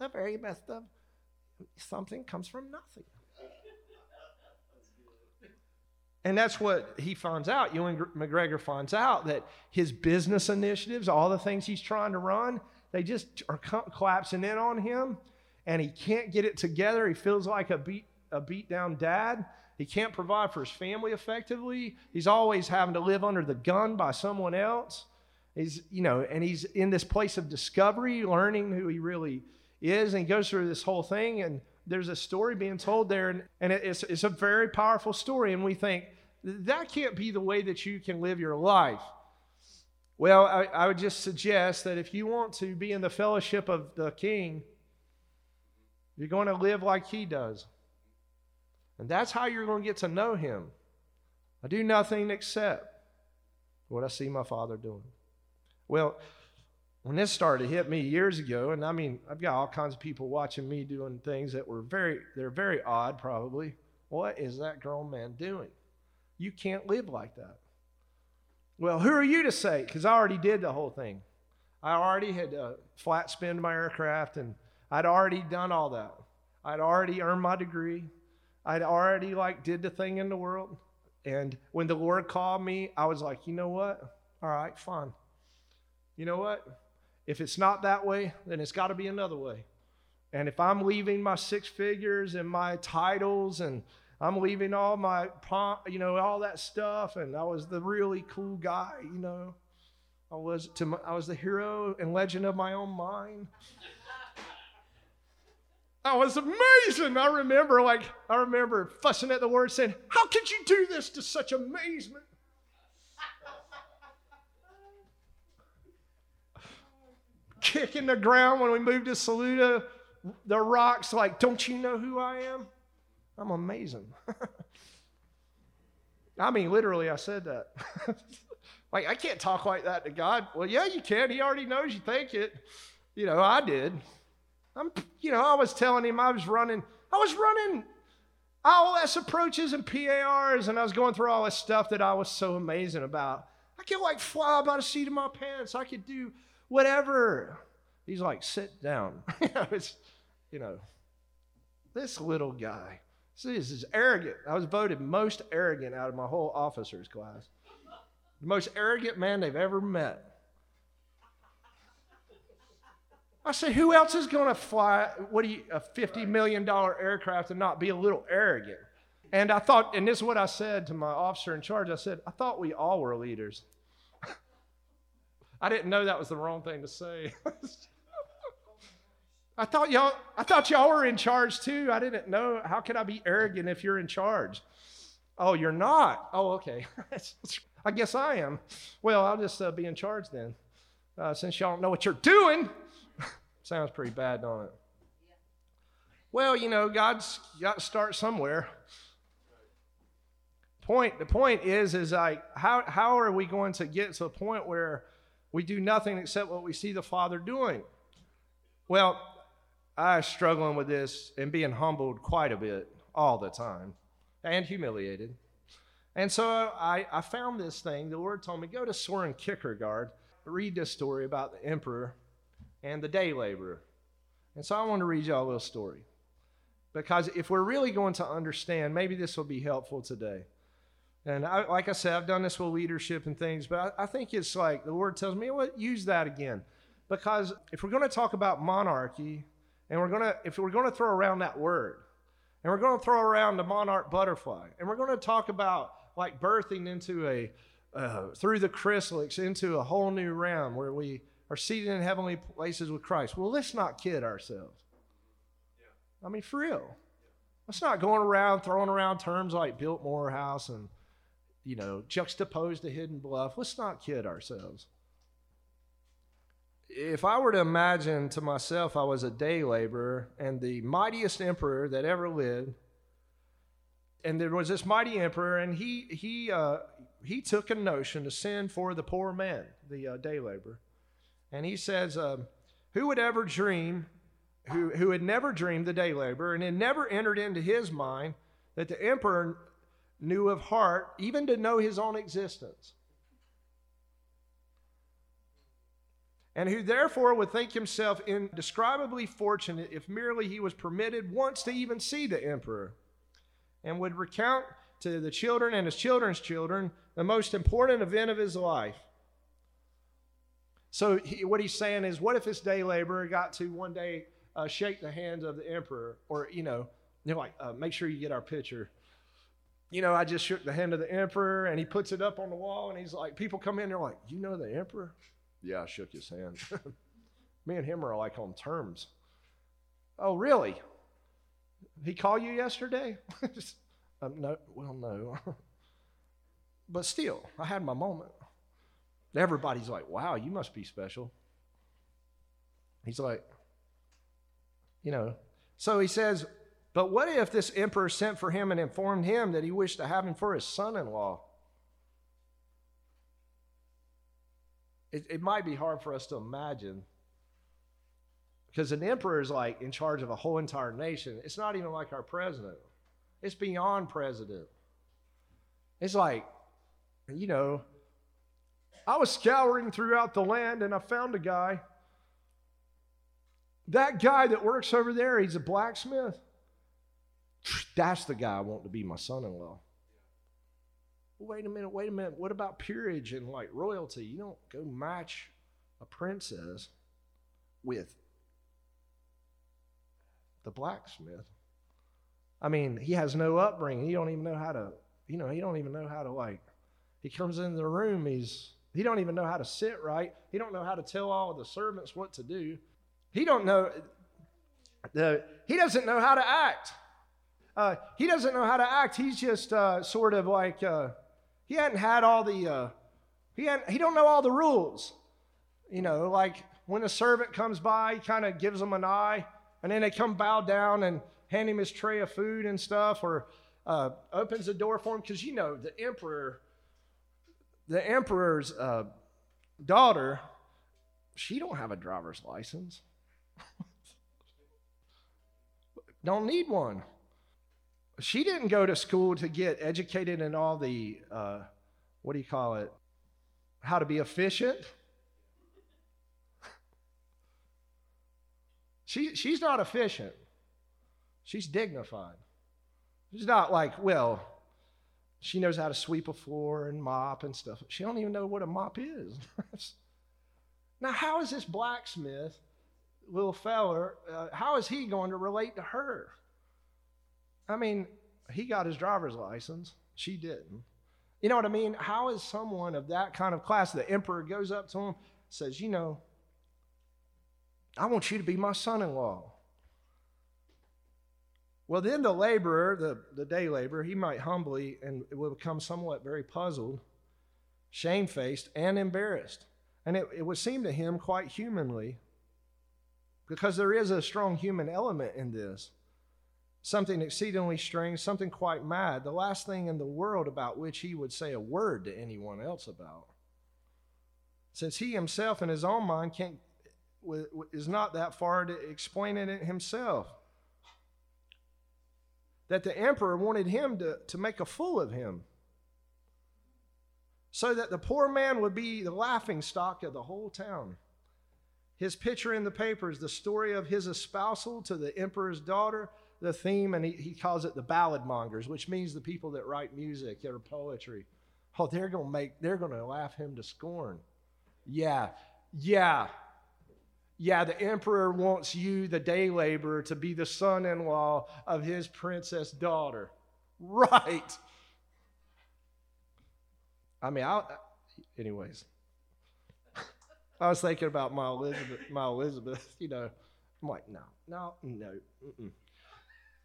the very best of something comes from nothing. And that's what he finds out. Ewan McGregor finds out that his business initiatives, all the things he's trying to run, they just are collapsing in on him, and he can't get it together. He feels like a beat a beat down dad. He can't provide for his family effectively. He's always having to live under the gun by someone else. He's, you know, and he's in this place of discovery, learning who he really is. And he goes through this whole thing, and there's a story being told there, and, and it's, it's a very powerful story. And we think, that can't be the way that you can live your life. Well, I, I would just suggest that if you want to be in the fellowship of the king, you're going to live like he does. And that's how you're going to get to know him. I do nothing except what I see my father doing. Well, when this started to hit me years ago, and I mean, I've got all kinds of people watching me doing things that were very, they're very odd probably. What is that grown man doing? You can't live like that. Well, who are you to say? Because I already did the whole thing. I already had uh, flat spinned my aircraft, and I'd already done all that. I'd already earned my degree. I'd already like did the thing in the world. And when the Lord called me, I was like, you know what? All right, fine. You know what? If it's not that way, then it's got to be another way. And if I'm leaving my six figures and my titles and I'm leaving all my pomp, you know, all that stuff, and I was the really cool guy, you know. I was to my, I was the hero and legend of my own mind. I was amazing. I remember, like, I remember fussing at the word, saying, "How could you do this to such amazement?" Kicking the ground when we moved to Saluda, the rocks, like, "Don't you know who I am?" I'm amazing. I mean, literally, I said that. like, I can't talk like that to God. Well, yeah, you can. He already knows you think it. You know, I did. I'm, you know, I was telling him I was running, I was running ILS approaches and PARs, and I was going through all this stuff that I was so amazing about. I could like fly by the seat of my pants. I could do whatever. He's like, sit down. it's, you know, this little guy. See, this is arrogant. I was voted most arrogant out of my whole officers class. The most arrogant man they've ever met. I said, who else is going to fly, what you, a $50 million aircraft and not be a little arrogant? And I thought, and this is what I said to my officer in charge I said, I thought we all were leaders. I didn't know that was the wrong thing to say. I thought y'all I thought y'all were in charge too. I didn't know. How can I be arrogant if you're in charge? Oh, you're not. Oh, okay. I guess I am. Well, I'll just uh, be in charge then. Uh, since y'all don't know what you're doing. Sounds pretty bad, don't it? Well, you know, God's got to start somewhere. Point the point is is like how how are we going to get to a point where we do nothing except what we see the Father doing? Well, I struggling with this and being humbled quite a bit all the time and humiliated. And so I, I found this thing. The Lord told me, go to Soren Kierkegaard, read this story about the emperor and the day laborer. And so I want to read y'all a little story. Because if we're really going to understand, maybe this will be helpful today. And I, like I said, I've done this with leadership and things, but I, I think it's like the Lord tells me, what, use that again. Because if we're going to talk about monarchy, and we're going to, if we're going to throw around that word, and we're going to throw around the monarch butterfly, and we're going to talk about like birthing into a, uh, through the chrysalids into a whole new realm where we are seated in heavenly places with Christ. Well, let's not kid ourselves. I mean, for real. Let's not going around throwing around terms like Biltmore House and, you know, juxtaposed to Hidden Bluff. Let's not kid ourselves. If I were to imagine to myself I was a day laborer and the mightiest emperor that ever lived, and there was this mighty emperor, and he he uh, he took a notion to send for the poor man, the uh, day laborer, and he says, um, Who would ever dream, who, who had never dreamed the day laborer, and had never entered into his mind that the emperor knew of heart, even to know his own existence? And who therefore would think himself indescribably fortunate if merely he was permitted once to even see the emperor, and would recount to the children and his children's children the most important event of his life so he, what he's saying is, what if this day laborer got to one day uh, shake the hand of the emperor, or you know, they're like, uh, make sure you get our picture. You know, I just shook the hand of the emperor, and he puts it up on the wall, and he's like, people come in, they're like, you know the emperor? Yeah, I shook his hand. Me and him are like on terms. Oh, really? He called you yesterday? um, no, well, no. but still, I had my moment. Everybody's like, wow, you must be special. He's like, you know. So he says, but what if this emperor sent for him and informed him that he wished to have him for his son in law? It, it might be hard for us to imagine because an emperor is like in charge of a whole entire nation. It's not even like our president, it's beyond president. It's like, you know, I was scouring throughout the land and I found a guy. That guy that works over there, he's a blacksmith. That's the guy I want to be my son in law. Wait a minute, wait a minute. What about peerage and like royalty? You don't go match a princess with the blacksmith. I mean, he has no upbringing. He don't even know how to, you know, he don't even know how to like. He comes into the room. He's he don't even know how to sit right. He don't know how to tell all the servants what to do. He don't know. The he doesn't know how to act. Uh, he doesn't know how to act. He's just uh, sort of like uh, he hadn't had all the uh, he hadn't, he don't know all the rules. You know, like when a servant comes by, he kind of gives them an eye, and then they come bow down and hand him his tray of food and stuff, or uh, opens the door for him because you know the emperor, the emperor's uh, daughter, she don't have a driver's license. don't need one. She didn't go to school to get educated in all the uh, what do you call it? How to be efficient. She, she's not efficient. She's dignified. She's not like, well, she knows how to sweep a floor and mop and stuff. She don't even know what a mop is. now, how is this blacksmith, little feller, uh, how is he going to relate to her? I mean, he got his driver's license. She didn't. You know what I mean? How is someone of that kind of class, the emperor goes up to him, says, You know, I want you to be my son in law. Well, then the laborer, the, the day laborer, he might humbly and will become somewhat very puzzled, shamefaced, and embarrassed. And it, it would seem to him quite humanly, because there is a strong human element in this something exceedingly strange, something quite mad, the last thing in the world about which he would say a word to anyone else about. Since he himself in his own mind can't, is not that far to explaining it himself. That the emperor wanted him to, to make a fool of him. So that the poor man would be the laughing stock of the whole town. His picture in the papers, the story of his espousal to the emperor's daughter the theme, and he, he calls it the ballad mongers, which means the people that write music or poetry. Oh, they're gonna make they're gonna laugh him to scorn. Yeah, yeah, yeah. The emperor wants you, the day laborer, to be the son-in-law of his princess daughter. Right. I mean, I. Anyways, I was thinking about my Elizabeth. My Elizabeth. You know, I'm like, no, no, no. Mm-mm.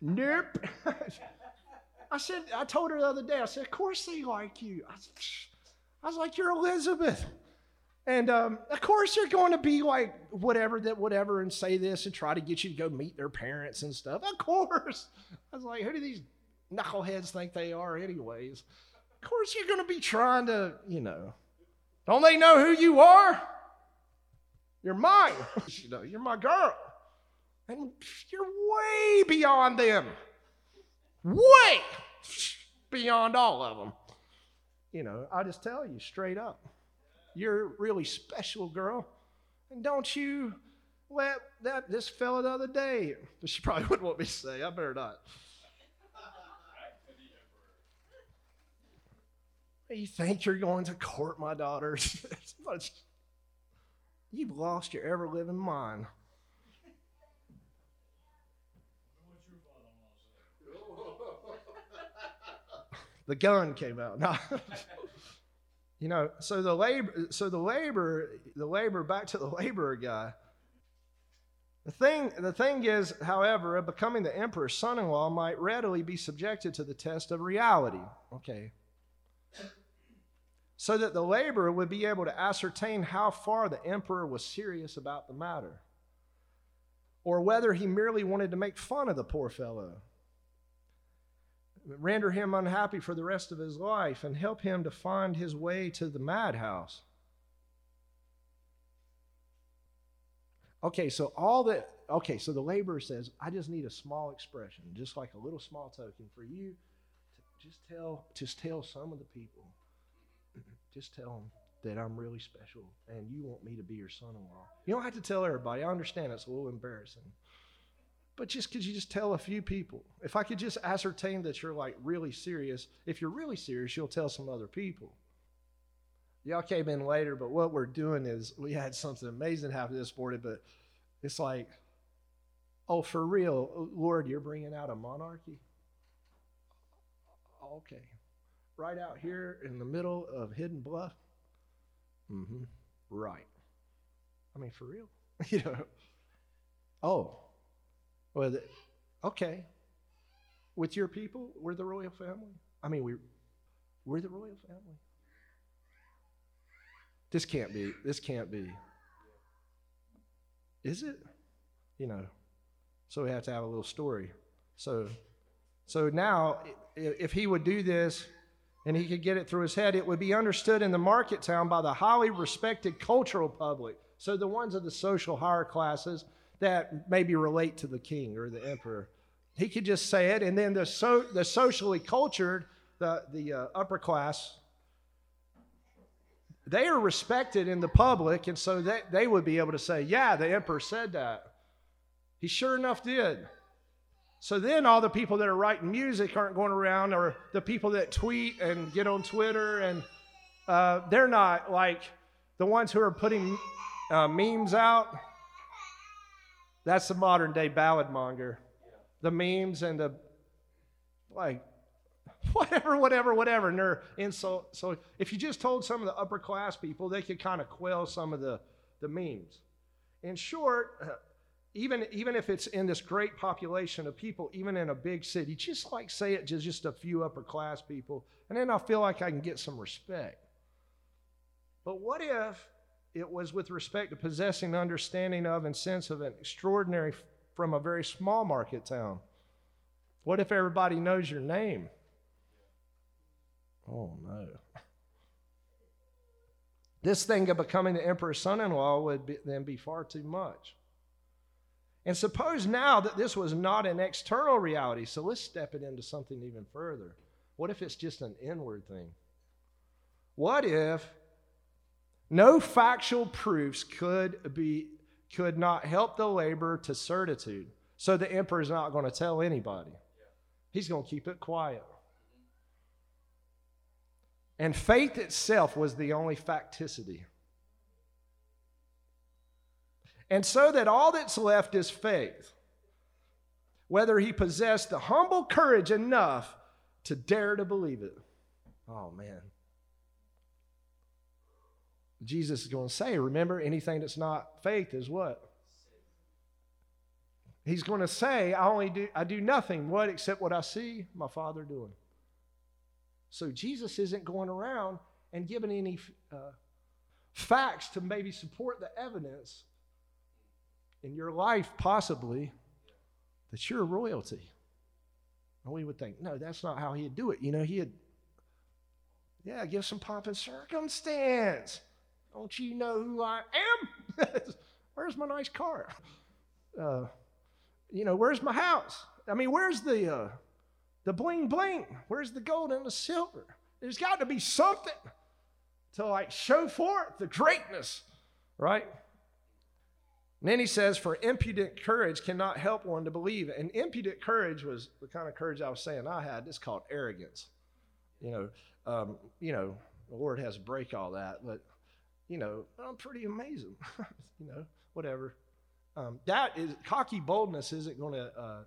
Nope. I said, I told her the other day, I said, of course they like you. I, was like, you're Elizabeth. And um, of course they're going to be like whatever that whatever and say this and try to get you to go meet their parents and stuff. Of course. I was like, who do these knuckleheads think they are anyways? Of course you're going to be trying to, you know. Don't they know who you are? You're mine. you know, you're my girl. And you're way beyond them. Way beyond all of them. You know, I just tell you straight up. You're really special girl. And don't you let that this fella the other day. She probably wouldn't want me to say. I better not. you think you're going to court my daughters? You've lost your ever living mind. The gun came out. No. you know, so the labor, so the labor, the labor, back to the laborer guy. The thing, the thing is, however, of becoming the emperor's son-in-law might readily be subjected to the test of reality. Okay. So that the laborer would be able to ascertain how far the emperor was serious about the matter, or whether he merely wanted to make fun of the poor fellow render him unhappy for the rest of his life, and help him to find his way to the madhouse. Okay, so all that, okay, so the laborer says, I just need a small expression, just like a little small token for you to just tell, just tell some of the people, just tell them that I'm really special and you want me to be your son in law. You don't have to tell everybody. I understand it's a little embarrassing. But just because you just tell a few people, if I could just ascertain that you're like really serious, if you're really serious, you'll tell some other people. Y'all came in later, but what we're doing is we had something amazing happen this morning, but it's like, oh, for real, Lord, you're bringing out a monarchy? Okay. Right out here in the middle of Hidden Bluff? Mm hmm. Right. I mean, for real? you know? Oh. Well, okay. With your people, we're the royal family? I mean, we, we're the royal family? This can't be. This can't be. Is it? You know. So we have to have a little story. So, so now, if he would do this and he could get it through his head, it would be understood in the market town by the highly respected cultural public. So the ones of the social higher classes that maybe relate to the king or the emperor. He could just say it, and then the, so, the socially cultured, the, the uh, upper class, they are respected in the public, and so they, they would be able to say, Yeah, the emperor said that. He sure enough did. So then all the people that are writing music aren't going around, or the people that tweet and get on Twitter, and uh, they're not like the ones who are putting uh, memes out. That's the modern day ballad monger. The memes and the like whatever, whatever, whatever. And insult. So if you just told some of the upper class people, they could kind of quell some of the, the memes. In short, uh, even, even if it's in this great population of people, even in a big city, just like say it to just a few upper class people, and then I feel like I can get some respect. But what if it was with respect to possessing understanding of and sense of an extraordinary from a very small market town? What if everybody knows your name? Oh no. This thing of becoming the emperor's son in law would be, then be far too much. And suppose now that this was not an external reality, so let's step it into something even further. What if it's just an inward thing? What if no factual proofs could be could not help the laborer to certitude? So the emperor is not going to tell anybody. He's going to keep it quiet. And faith itself was the only facticity. And so that all that's left is faith. Whether he possessed the humble courage enough to dare to believe it. Oh, man. Jesus is going to say, remember, anything that's not faith is what? He's going to say, I only do I do nothing what except what I see my Father doing. So Jesus isn't going around and giving any uh, facts to maybe support the evidence in your life, possibly, that you're royalty. And we would think, no, that's not how he'd do it. You know, he'd, yeah, give some pomp and circumstance. Don't you know who I am? where's my nice car? Uh, you know, where's my house? I mean, where's the uh, the bling bling? Where's the gold and the silver? There's got to be something to like show forth the greatness, right? And then he says, For impudent courage cannot help one to believe. And impudent courage was the kind of courage I was saying I had. It's called arrogance. You know, um, you know, the Lord has to break all that, but you know, I'm pretty amazing. you know, whatever. Um, that is cocky boldness isn't going to uh,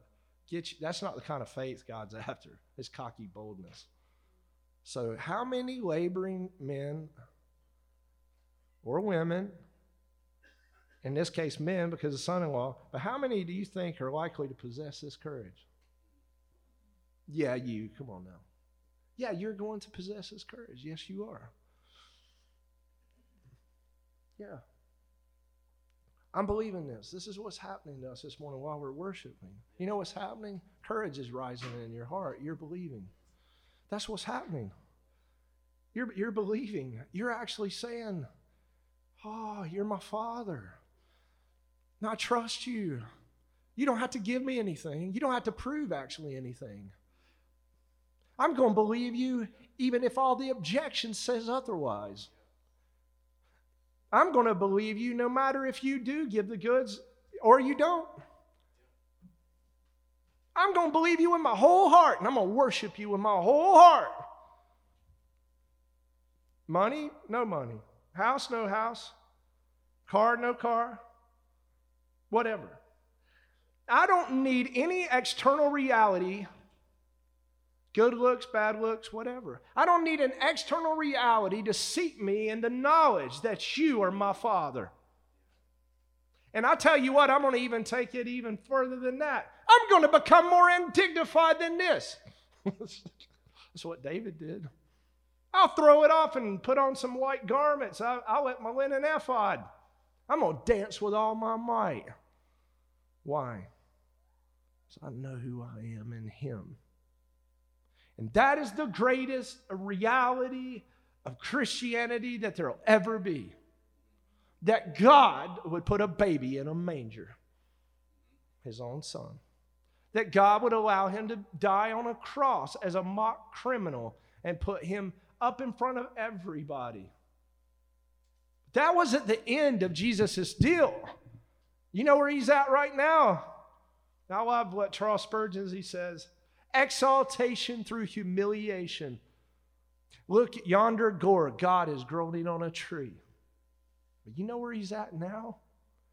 get you. That's not the kind of faith God's after. It's cocky boldness. So, how many laboring men or women, in this case, men because of son-in-law, but how many do you think are likely to possess this courage? Yeah, you. Come on now. Yeah, you're going to possess this courage. Yes, you are. Yeah. I'm believing this. This is what's happening to us this morning while we're worshiping. You know what's happening? Courage is rising in your heart. You're believing. That's what's happening. You're, you're believing. You're actually saying, Oh, you're my father. And I trust you. You don't have to give me anything. You don't have to prove actually anything. I'm going to believe you even if all the objection says otherwise. I'm going to believe you no matter if you do give the goods or you don't. I'm going to believe you with my whole heart and I'm going to worship you with my whole heart. Money, no money. House, no house. Car, no car. Whatever. I don't need any external reality Good looks, bad looks, whatever. I don't need an external reality to seat me in the knowledge that you are my Father. And I tell you what, I'm going to even take it even further than that. I'm going to become more undignified than this. That's what David did. I'll throw it off and put on some white garments. I'll, I'll let my linen ephod. I'm going to dance with all my might. Why? Because I know who I am in Him. And that is the greatest reality of Christianity that there'll ever be. That God would put a baby in a manger, his own son. That God would allow him to die on a cross as a mock criminal and put him up in front of everybody. That wasn't the end of Jesus' deal. You know where he's at right now? I love what Charles Spurgeon he says exaltation through humiliation. Look yonder gore, God is groaning on a tree. But you know where he's at now?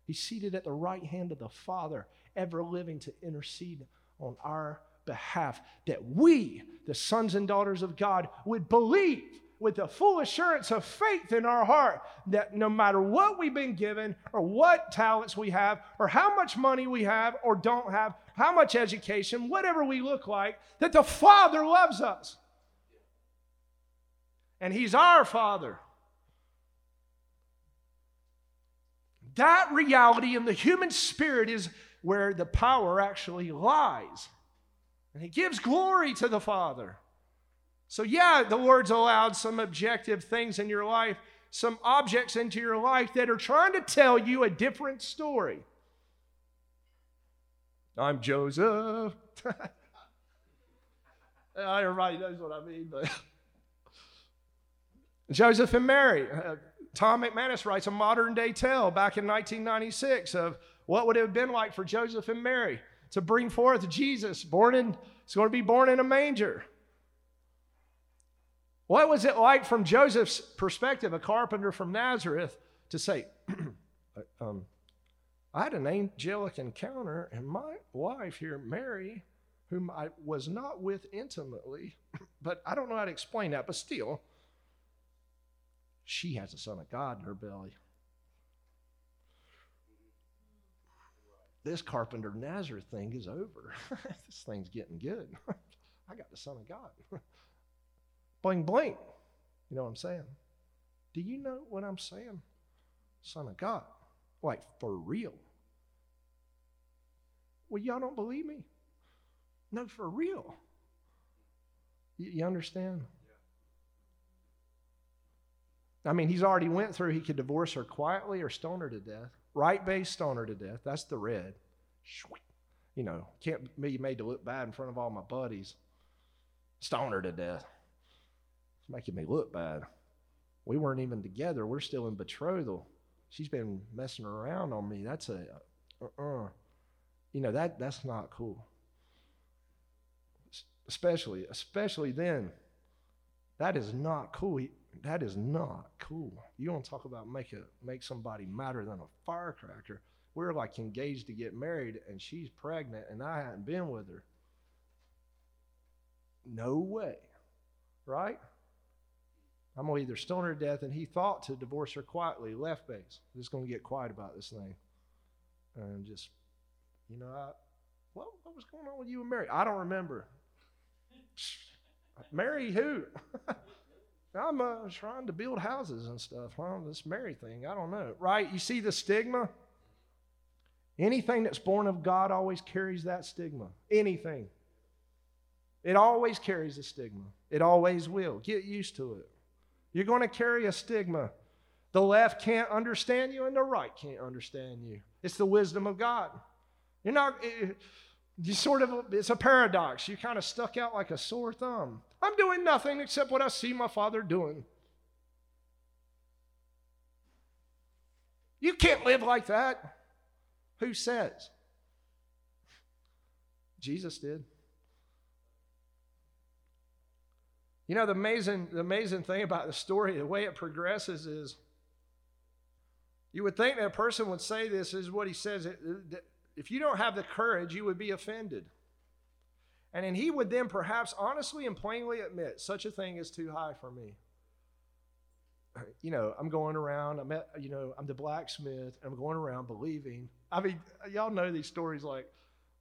He's seated at the right hand of the Father, ever living to intercede on our behalf, that we, the sons and daughters of God, would believe with the full assurance of faith in our heart that no matter what we've been given, or what talents we have, or how much money we have or don't have, how much education, whatever we look like, that the Father loves us. And He's our Father. That reality in the human spirit is where the power actually lies. And He gives glory to the Father. So, yeah, the Lord's allowed some objective things in your life, some objects into your life that are trying to tell you a different story. I'm Joseph. Everybody knows what I mean, but Joseph and Mary. Uh, Tom McManus writes a modern day tale back in 1996 of what would it have been like for Joseph and Mary to bring forth Jesus, born in, he's going to be born in a manger. What was it like from Joseph's perspective, a carpenter from Nazareth, to say, um, I had an angelic encounter, and my wife here, Mary, whom I was not with intimately, but I don't know how to explain that, but still, she has a son of God in her belly. This carpenter Nazareth thing is over. this thing's getting good. I got the son of God. bling, bling. You know what I'm saying? Do you know what I'm saying? Son of God. Like, for real. Well, y'all don't believe me? No, for real. You, you understand? I mean, he's already went through, he could divorce her quietly or stone her to death. Right base, stone her to death. That's the red. You know, can't be made to look bad in front of all my buddies. Stone her to death. Making me look bad. We weren't even together. We're still in betrothal she's been messing around on me. That's a, uh-uh. You know, that, that's not cool. Especially, especially then. That is not cool. That is not cool. You to talk about make a make somebody madder than a firecracker? We're like engaged to get married, and she's pregnant, and I hadn't been with her. No way, right? I'm going to either stone her to death. And he thought to divorce her quietly, left base. Just going to get quiet about this thing. And just, you know, I, what, what was going on with you and Mary? I don't remember. Mary who? I'm uh, trying to build houses and stuff. Huh? This Mary thing, I don't know. Right? You see the stigma? Anything that's born of God always carries that stigma. Anything. It always carries a stigma. It always will. Get used to it. You're going to carry a stigma. The left can't understand you, and the right can't understand you. It's the wisdom of God. You're not, you sort of, it's a paradox. You kind of stuck out like a sore thumb. I'm doing nothing except what I see my father doing. You can't live like that. Who says? Jesus did. You know, the amazing, the amazing thing about the story, the way it progresses is you would think that a person would say this is what he says. If you don't have the courage, you would be offended. And then he would then perhaps honestly and plainly admit such a thing is too high for me. You know, I'm going around, I'm at, you know, I'm the blacksmith, I'm going around believing. I mean, y'all know these stories like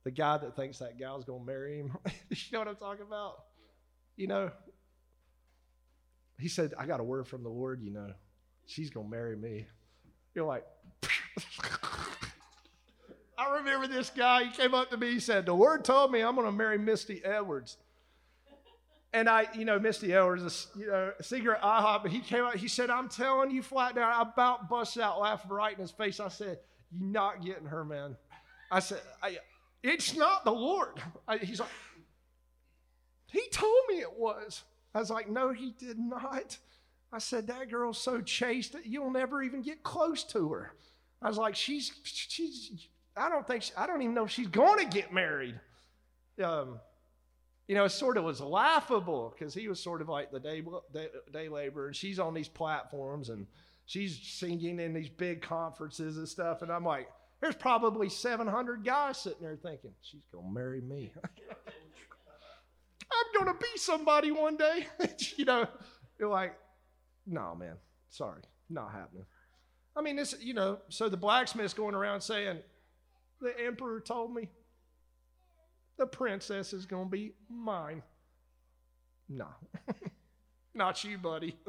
the guy that thinks that gal's gonna marry him. you know what I'm talking about? You know, he said, I got a word from the Lord, you know, she's gonna marry me. You're like, I remember this guy. He came up to me. He said, "The word told me I'm going to marry Misty Edwards." And I, you know, Misty Edwards, is, you know, secret IHOP. But he came out. He said, "I'm telling you flat down." I about busted out laughing right in his face. I said, "You're not getting her, man." I said, I, "It's not the Lord." I, he's like, "He told me it was." I was like, "No, he did not." I said, "That girl's so chaste that you'll never even get close to her." I was like, "She's she's." I don't think she, I don't even know if she's going to get married. Um, you know, it sort of was laughable because he was sort of like the day, day day laborer, and she's on these platforms and she's singing in these big conferences and stuff, and I'm like, there's probably 700 guys sitting there thinking she's gonna marry me. I'm gonna be somebody one day. you know, you're like, no, man, sorry, not happening. I mean, this, you know, so the blacksmith's going around saying, the emperor told me the princess is going to be mine. No, not you, buddy.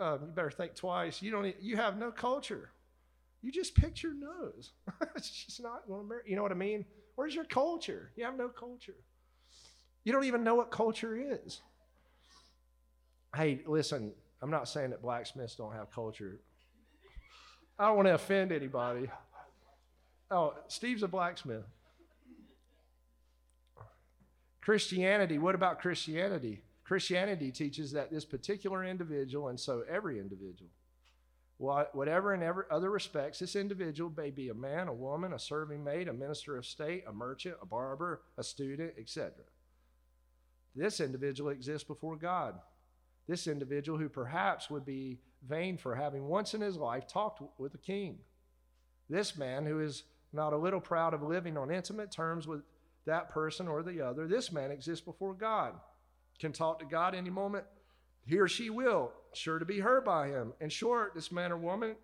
Um, you better think twice. You don't. You have no culture. You just picked your nose. it's just not going to. You know what I mean? Where's your culture? You have no culture. You don't even know what culture is. Hey, listen. I'm not saying that blacksmiths don't have culture. I don't want to offend anybody. Oh, Steve's a blacksmith. Christianity, what about Christianity? Christianity teaches that this particular individual, and so every individual, whatever in every other respects, this individual may be a man, a woman, a serving maid, a minister of state, a merchant, a barber, a student, etc. This individual exists before God. This individual, who perhaps would be vain for having once in his life talked with a king. This man, who is not a little proud of living on intimate terms with that person or the other, this man exists before God can talk to God any moment. He or she will, sure to be heard by him. In short, this man or woman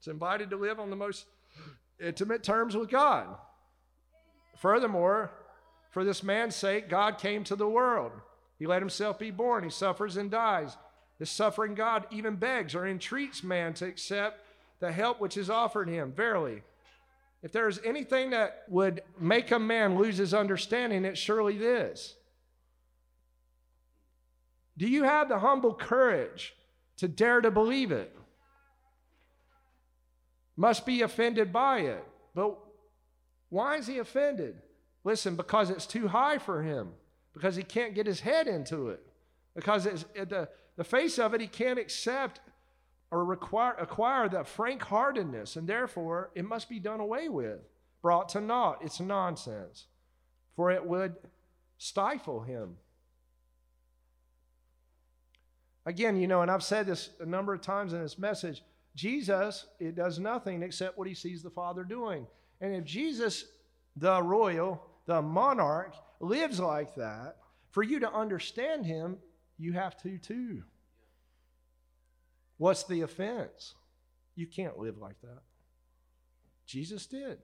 is invited to live on the most intimate terms with God. Furthermore, for this man's sake, God came to the world. He let himself be born. He suffers and dies. This suffering God even begs or entreats man to accept the help which is offered him. Verily, if there is anything that would make a man lose his understanding, it's surely this. Do you have the humble courage to dare to believe it? Must be offended by it. But why is he offended? Listen, because it's too high for him, because he can't get his head into it, because it's, the, the face of it he can't accept or require, acquire that frank heartedness, and therefore it must be done away with, brought to naught. It's nonsense, for it would stifle him. Again, you know, and I've said this a number of times in this message Jesus, it does nothing except what he sees the Father doing. And if Jesus, the royal, the monarch, lives like that, for you to understand him, you have to too. What's the offense? You can't live like that. Jesus did.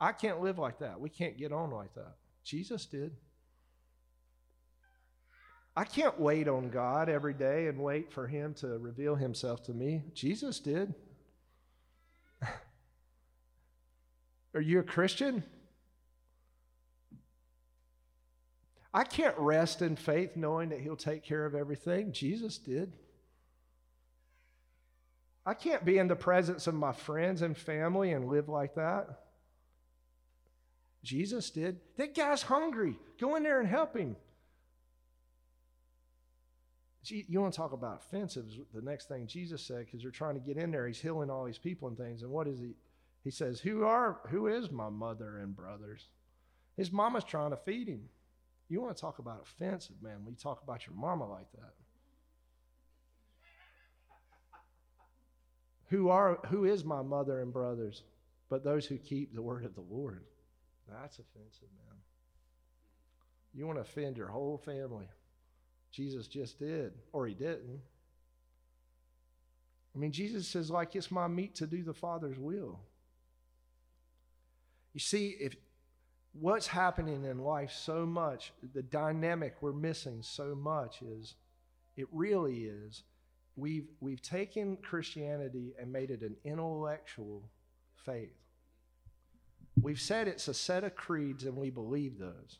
I can't live like that. We can't get on like that. Jesus did. I can't wait on God every day and wait for Him to reveal Himself to me. Jesus did. Are you a Christian? I can't rest in faith knowing that He'll take care of everything. Jesus did. I can't be in the presence of my friends and family and live like that. Jesus did. That guy's hungry. Go in there and help him. You want to talk about offensives? The next thing Jesus said, because they're trying to get in there, he's healing all these people and things. And what is he? He says, "Who are? Who is my mother and brothers?" His mama's trying to feed him. You want to talk about offensive, man? When you talk about your mama like that. Who are who is my mother and brothers? But those who keep the word of the Lord. That's offensive, man. You want to offend your whole family. Jesus just did, or he didn't. I mean, Jesus says, like, it's my meat to do the Father's will. You see, if what's happening in life so much, the dynamic we're missing so much is it really is we've we've taken Christianity and made it an intellectual faith. We've said it's a set of creeds and we believe those.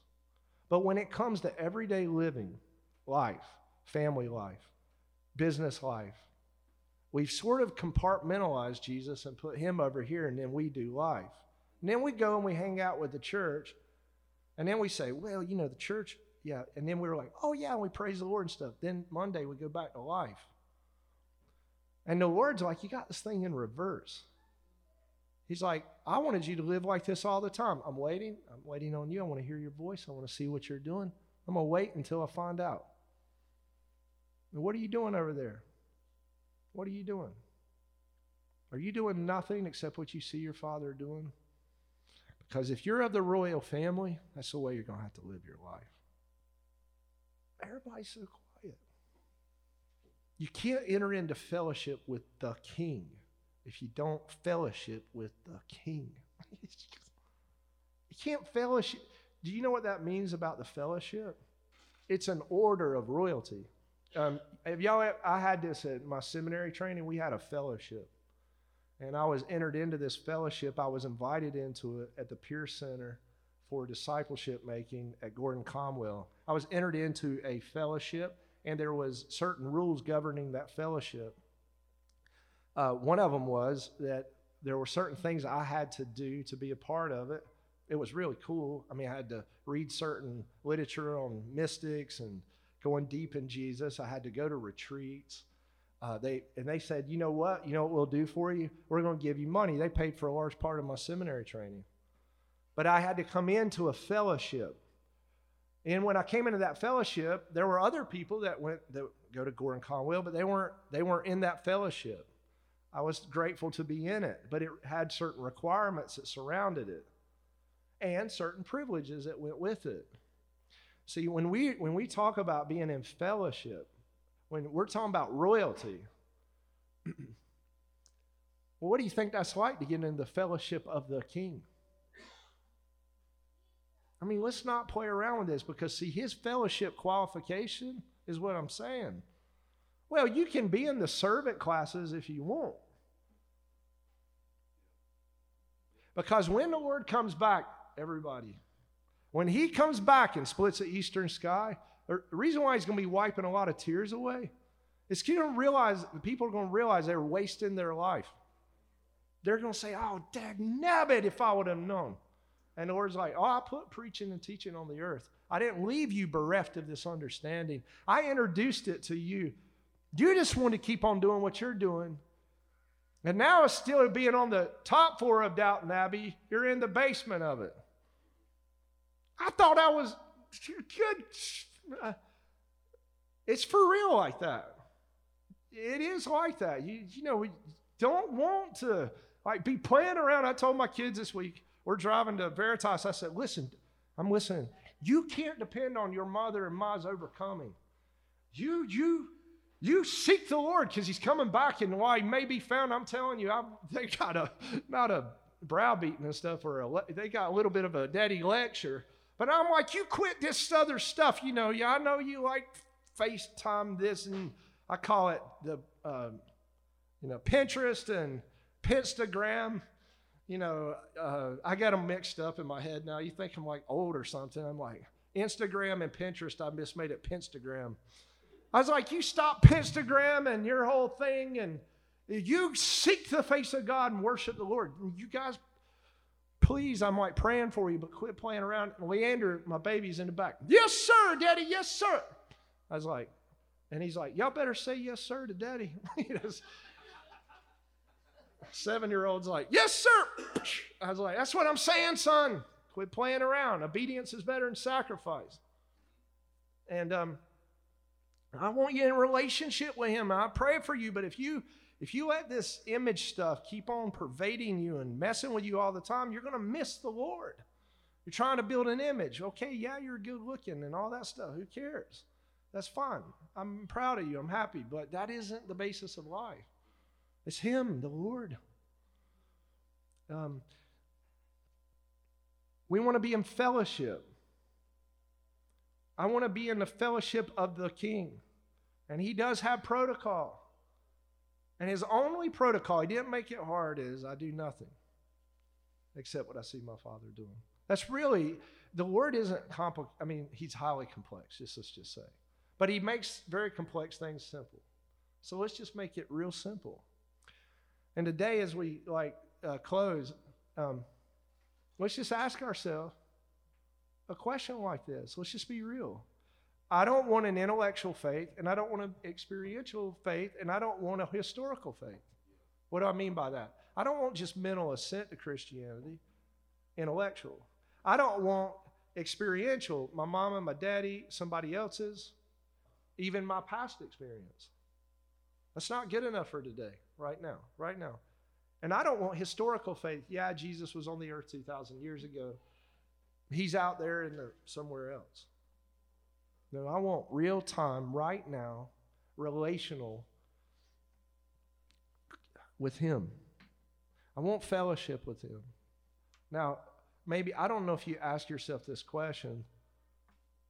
But when it comes to everyday living, life, family life, business life, we've sort of compartmentalized Jesus and put him over here, and then we do life. And then we go and we hang out with the church, and then we say, well, you know, the church, yeah. And then we were like, oh, yeah, and we praise the Lord and stuff. Then Monday we go back to life. And the Lord's like, you got this thing in reverse. He's like, I wanted you to live like this all the time. I'm waiting. I'm waiting on you. I want to hear your voice. I want to see what you're doing. I'm going to wait until I find out. And what are you doing over there? What are you doing? Are you doing nothing except what you see your father doing? Because if you're of the royal family, that's the way you're going to have to live your life. Everybody's so quiet. You can't enter into fellowship with the king if you don't fellowship with the king. you can't fellowship. Do you know what that means about the fellowship? It's an order of royalty. Um, have y'all, I had this at my seminary training. We had a fellowship. And I was entered into this fellowship. I was invited into it at the Pierce Center for discipleship making at Gordon Conwell. I was entered into a fellowship, and there was certain rules governing that fellowship. Uh, one of them was that there were certain things I had to do to be a part of it. It was really cool. I mean, I had to read certain literature on mystics and going deep in Jesus. I had to go to retreats. Uh, they and they said, you know what? You know what we'll do for you? We're going to give you money. They paid for a large part of my seminary training, but I had to come into a fellowship. And when I came into that fellowship, there were other people that went that go to Gordon Conwell, but they weren't they weren't in that fellowship. I was grateful to be in it, but it had certain requirements that surrounded it and certain privileges that went with it. See, when we when we talk about being in fellowship, when we're talking about royalty, well, what do you think that's like to get in the fellowship of the king? I mean, let's not play around with this because, see, his fellowship qualification is what I'm saying. Well, you can be in the servant classes if you want. Because when the Lord comes back, everybody, when he comes back and splits the eastern sky, the reason why he's going to be wiping a lot of tears away is you're going to realize, people are going to realize they're wasting their life. They're going to say, oh, dag nabbit, if I would have known. And the Lord's like, oh, I put preaching and teaching on the earth. I didn't leave you bereft of this understanding. I introduced it to you. You just want to keep on doing what you're doing. And now, instead of being on the top floor of Downton Abbey, you're in the basement of it. I thought I was good. It's for real like that. It is like that. You, you know, we don't want to like be playing around. I told my kids this week, we're driving to Veritas. I said, listen, I'm listening. You can't depend on your mother and Ma's overcoming. You, you, you seek the Lord because He's coming back, and why He may be found. I'm telling you, I, they got a not a browbeating and stuff, or a, they got a little bit of a daddy lecture. But I'm like, you quit this other stuff. You know, yeah, I know you like FaceTime this, and I call it the, uh, you know, Pinterest and Pinstagram. You know, uh, I got them mixed up in my head now. You think I'm like old or something? I'm like Instagram and Pinterest. I just made it Pinstagram. I was like, you stop Pinstagram and your whole thing, and you seek the face of God and worship the Lord. You guys, please, I'm like praying for you, but quit playing around. Leander, my baby's in the back. Yes, sir, Daddy. Yes, sir. I was like, and he's like, y'all better say yes, sir, to Daddy. Seven year old's like, yes, sir. I was like, that's what I'm saying, son. Quit playing around. Obedience is better than sacrifice. And um, I want you in relationship with him. I pray for you, but if you if you let this image stuff keep on pervading you and messing with you all the time, you're going to miss the Lord. You're trying to build an image. Okay, yeah, you're good looking and all that stuff. Who cares? That's fine. I'm proud of you. I'm happy. But that isn't the basis of life. It's Him, the Lord. Um, we want to be in fellowship. I want to be in the fellowship of the King. And He does have protocol. And His only protocol, He didn't make it hard, is I do nothing except what I see my Father doing. That's really, the word isn't complex. I mean, He's highly complex, just let's just say. But He makes very complex things simple. So let's just make it real simple. And today, as we like uh, close, um, let's just ask ourselves a question like this. Let's just be real. I don't want an intellectual faith, and I don't want an experiential faith, and I don't want a historical faith. What do I mean by that? I don't want just mental assent to Christianity, intellectual. I don't want experiential, my mom and my daddy, somebody else's, even my past experience. That's not good enough for today, right now, right now. And I don't want historical faith. Yeah, Jesus was on the earth 2,000 years ago. He's out there in the, somewhere else. No, I want real time, right now, relational with Him. I want fellowship with Him. Now, maybe, I don't know if you ask yourself this question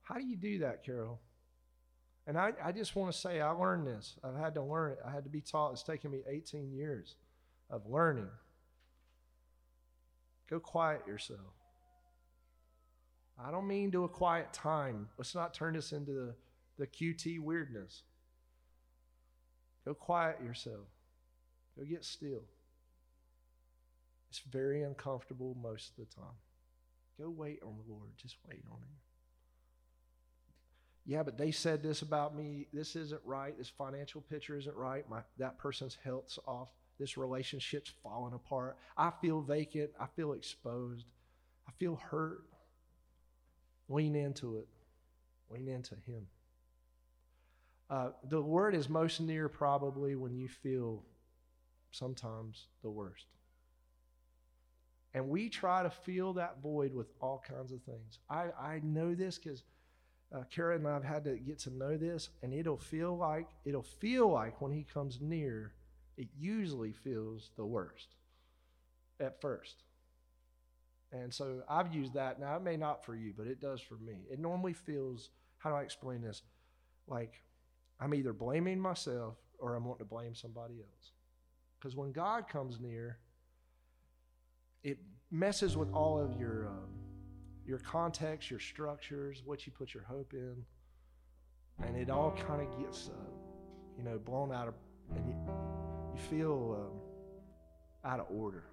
how do you do that, Carol? And I, I just want to say, I learned this. I've had to learn it. I had to be taught. It's taken me 18 years of learning. Go quiet yourself. I don't mean to a quiet time. Let's not turn this into the, the QT weirdness. Go quiet yourself. Go get still. It's very uncomfortable most of the time. Go wait on the Lord. Just wait on Him. Yeah, but they said this about me. This isn't right. This financial picture isn't right. My, that person's health's off. This relationship's falling apart. I feel vacant. I feel exposed. I feel hurt. Lean into it. Lean into Him. Uh, the word is most near probably when you feel sometimes the worst. And we try to fill that void with all kinds of things. I, I know this because uh, Kara and I have had to get to know this, and it'll feel like it'll feel like when he comes near, it usually feels the worst at first. And so I've used that. Now, it may not for you, but it does for me. It normally feels, how do I explain this? Like I'm either blaming myself or I'm wanting to blame somebody else. Because when God comes near, it messes with all of your, um, your context, your structures, what you put your hope in. And it all kind of gets, uh, you know, blown out of, and you, you feel um, out of order.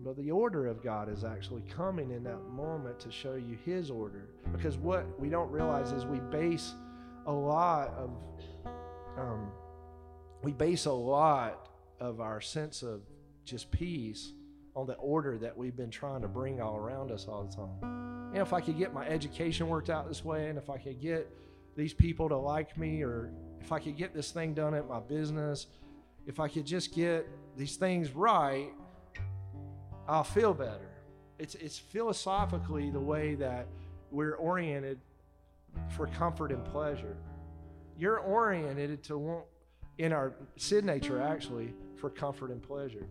But the order of God is actually coming in that moment to show you His order. Because what we don't realize is we base a lot of, um, we base a lot of our sense of just peace on the order that we've been trying to bring all around us all the time. And if I could get my education worked out this way, and if I could get these people to like me, or if I could get this thing done at my business, if I could just get these things right, I'll feel better. It's, it's philosophically the way that we're oriented for comfort and pleasure. You're oriented to want, in our sin nature actually, for comfort and pleasure.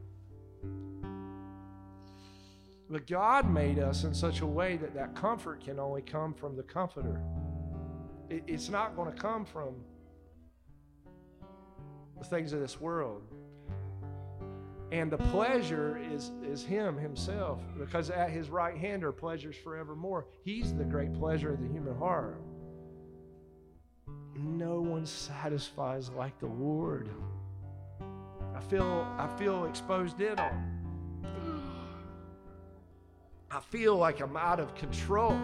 But God made us in such a way that that comfort can only come from the Comforter. It, it's not going to come from the things of this world. And the pleasure is, is Him Himself, because at His right hand are pleasures forevermore. He's the great pleasure of the human heart. No one satisfies like the Lord. I feel, I feel exposed in on. I feel like I'm out of control.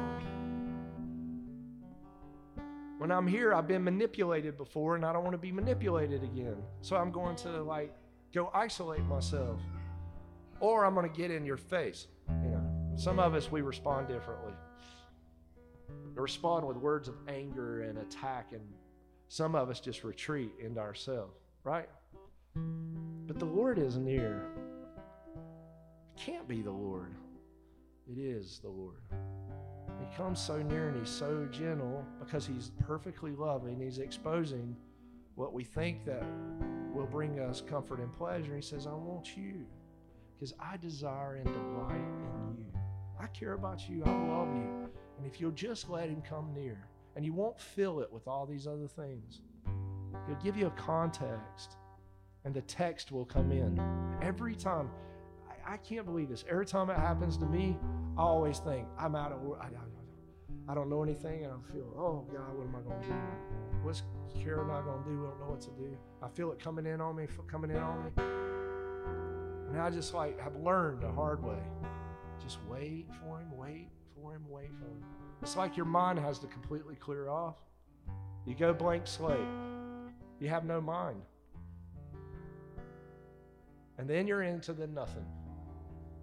When I'm here, I've been manipulated before and I don't want to be manipulated again. So I'm going to like go isolate myself. Or I'm going to get in your face. You know, some of us we respond differently. We respond with words of anger and attack and some of us just retreat into ourselves, right? But the Lord is near. It can't be the Lord It is the Lord. He comes so near and he's so gentle because he's perfectly loving. He's exposing what we think that will bring us comfort and pleasure. He says, I want you because I desire and delight in you. I care about you. I love you. And if you'll just let him come near, and you won't fill it with all these other things, he'll give you a context, and the text will come in. Every time, I, I can't believe this. Every time it happens to me, I always think, I'm out of I, I, don't know anything, and I feel, oh God, what am I going to do? What's Kara not going to do? I don't know what to do. I feel it coming in on me, coming in on me. And I just like, I've learned the hard way. Just wait for him, wait for him, wait for him. It's like your mind has to completely clear off. You go blank slate, you have no mind. And then you're into the nothing.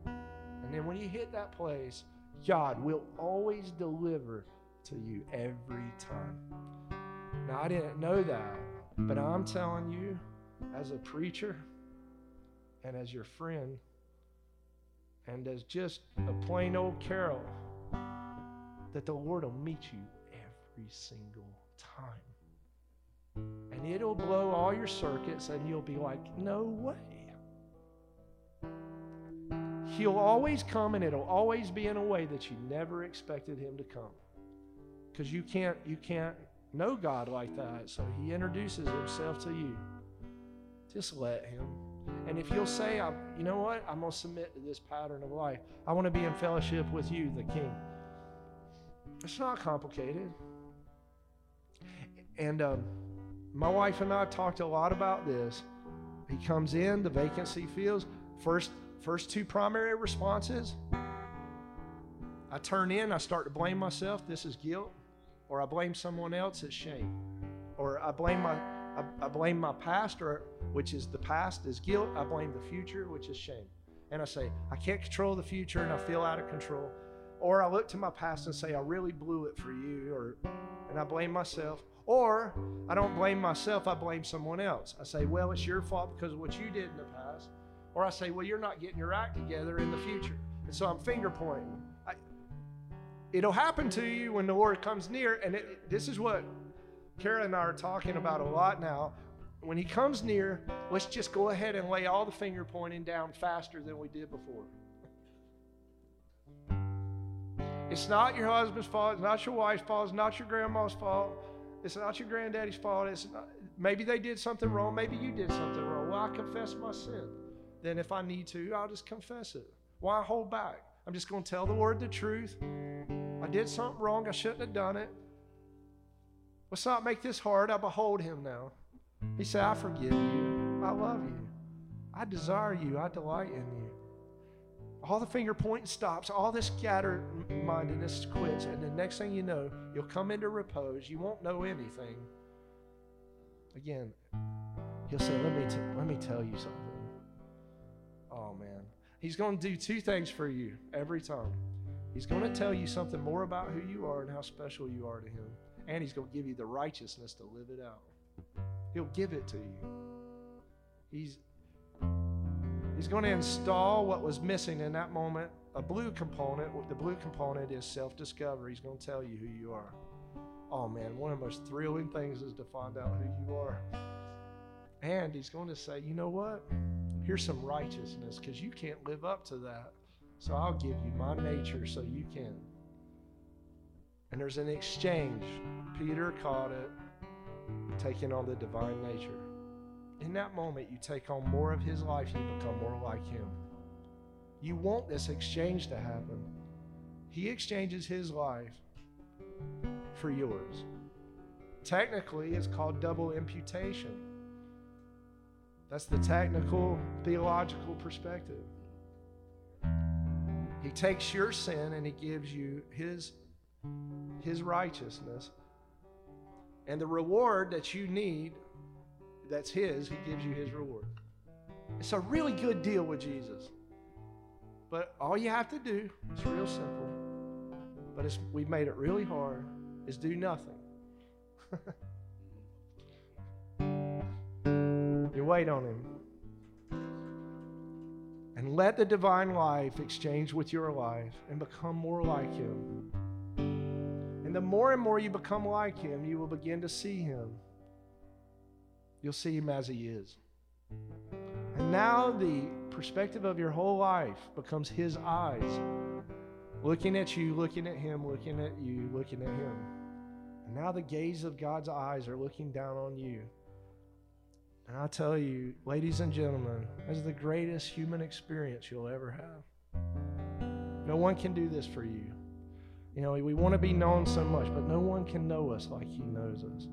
And then when you hit that place, God will always deliver to you every time. Now, I didn't know that, but I'm telling you, as a preacher and as your friend, and as just a plain old Carol, that the Lord will meet you every single time. And it'll blow all your circuits, and you'll be like, no way. He'll always come, and it'll always be in a way that you never expected him to come. Because you can't, you can't know God like that. So he introduces himself to you. Just let him. And if you'll say, you know what, I'm going to submit to this pattern of life. I want to be in fellowship with you, the King. It's not complicated. And um, my wife and I talked a lot about this. He comes in, the vacancy feels. First, first two primary responses. I turn in, I start to blame myself. This is guilt. Or I blame someone else. It's shame. Or I blame my I, I blame my past, or which is the past is guilt. I blame the future, which is shame. And I say, I can't control the future and I feel out of control. Or I look to my past and say, I really blew it for you, or and I blame myself. Or I don't blame myself, I blame someone else. I say, well, it's your fault because of what you did in the past. Or I say, well, you're not getting your act together in the future. And so I'm finger pointing. I, it'll happen to you when the Lord comes near. And it, this is what Kara and I are talking about a lot now. When he comes near, let's just go ahead and lay all the finger pointing down faster than we did before. It's not your husband's fault. It's not your wife's fault. It's not your grandma's fault. It's not your granddaddy's fault. It's not, maybe they did something wrong. Maybe you did something wrong. Well, I confess my sin. Then, if I need to, I'll just confess it. Why hold back? I'm just going to tell the Word the truth. I did something wrong. I shouldn't have done it. Let's not make this hard. I behold him now. He said, I forgive you. I love you. I desire you. I delight in you. All the finger pointing stops. All this scattered mindedness quits. And the next thing you know, you'll come into repose. You won't know anything. Again, he'll say, Let me, t- let me tell you something. Oh, man. He's going to do two things for you every time. He's going to tell you something more about who you are and how special you are to him. And he's going to give you the righteousness to live it out. He'll give it to you. He's He's going to install what was missing in that moment, a blue component. The blue component is self discovery. He's going to tell you who you are. Oh man, one of the most thrilling things is to find out who you are. And he's going to say, you know what? Here's some righteousness because you can't live up to that. So I'll give you my nature so you can. And there's an exchange. Peter caught it, taking on the divine nature in that moment, you take on more of his life, you become more like him. You want this exchange to happen. He exchanges his life for yours. Technically, it's called double imputation. That's the technical, theological perspective. He takes your sin and he gives you his, his righteousness. And the reward that you need that's His, He gives you His reward. It's a really good deal with Jesus. But all you have to do, it's real simple, but it's, we've made it really hard, is do nothing. wait on Him. And let the divine life exchange with your life and become more like Him. And the more and more you become like Him, you will begin to see Him. You'll see Him as He is. And now the perspective of your whole life becomes His eyes. Looking at you, looking at Him, looking at you, looking at Him. And now the gaze of God's eyes are looking down on you. And I tell you, ladies and gentlemen, this is the greatest human experience you'll ever have. No one can do this for you. You know, we want to be known so much, but no one can know us like He knows us.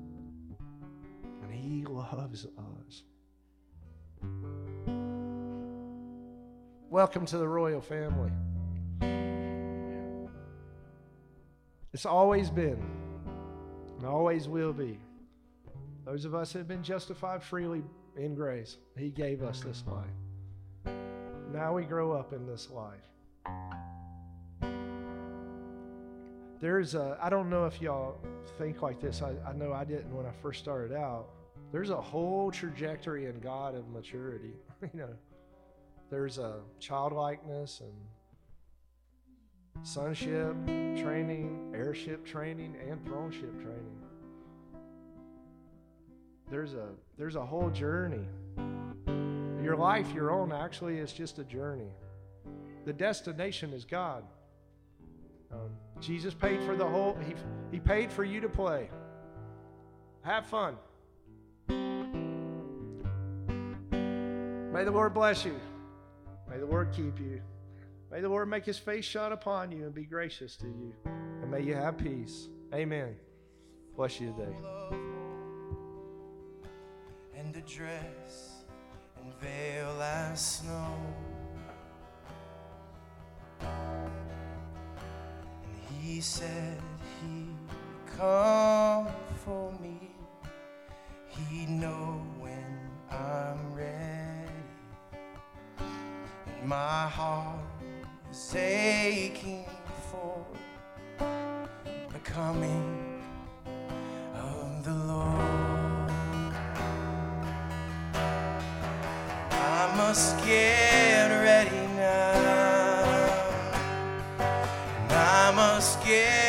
And He loves us. Welcome to the royal family. It's always been and always will be. Those of us who have been justified freely in grace, He gave us this life. Now we grow up in this life. There's a, I don't know if y'all think like this. I, I know I didn't when I first started out. There's a whole trajectory in God of maturity. you know, there's a childlikeness and sonship training, heirship training, and throneship training. There's a there's a whole journey. Your life, your own, actually is just a journey. The destination is God. Um, Jesus paid for the whole. He he paid for you to play. Have fun. May the Lord bless you. May the Lord keep you. May the Lord make his face shine upon you and be gracious to you. And may you have peace. Amen. Bless you today. Dress and veil as snow. And he said he'd come for me. He'd know when I'm ready. And my heart is aching for the Must get ready now. I must get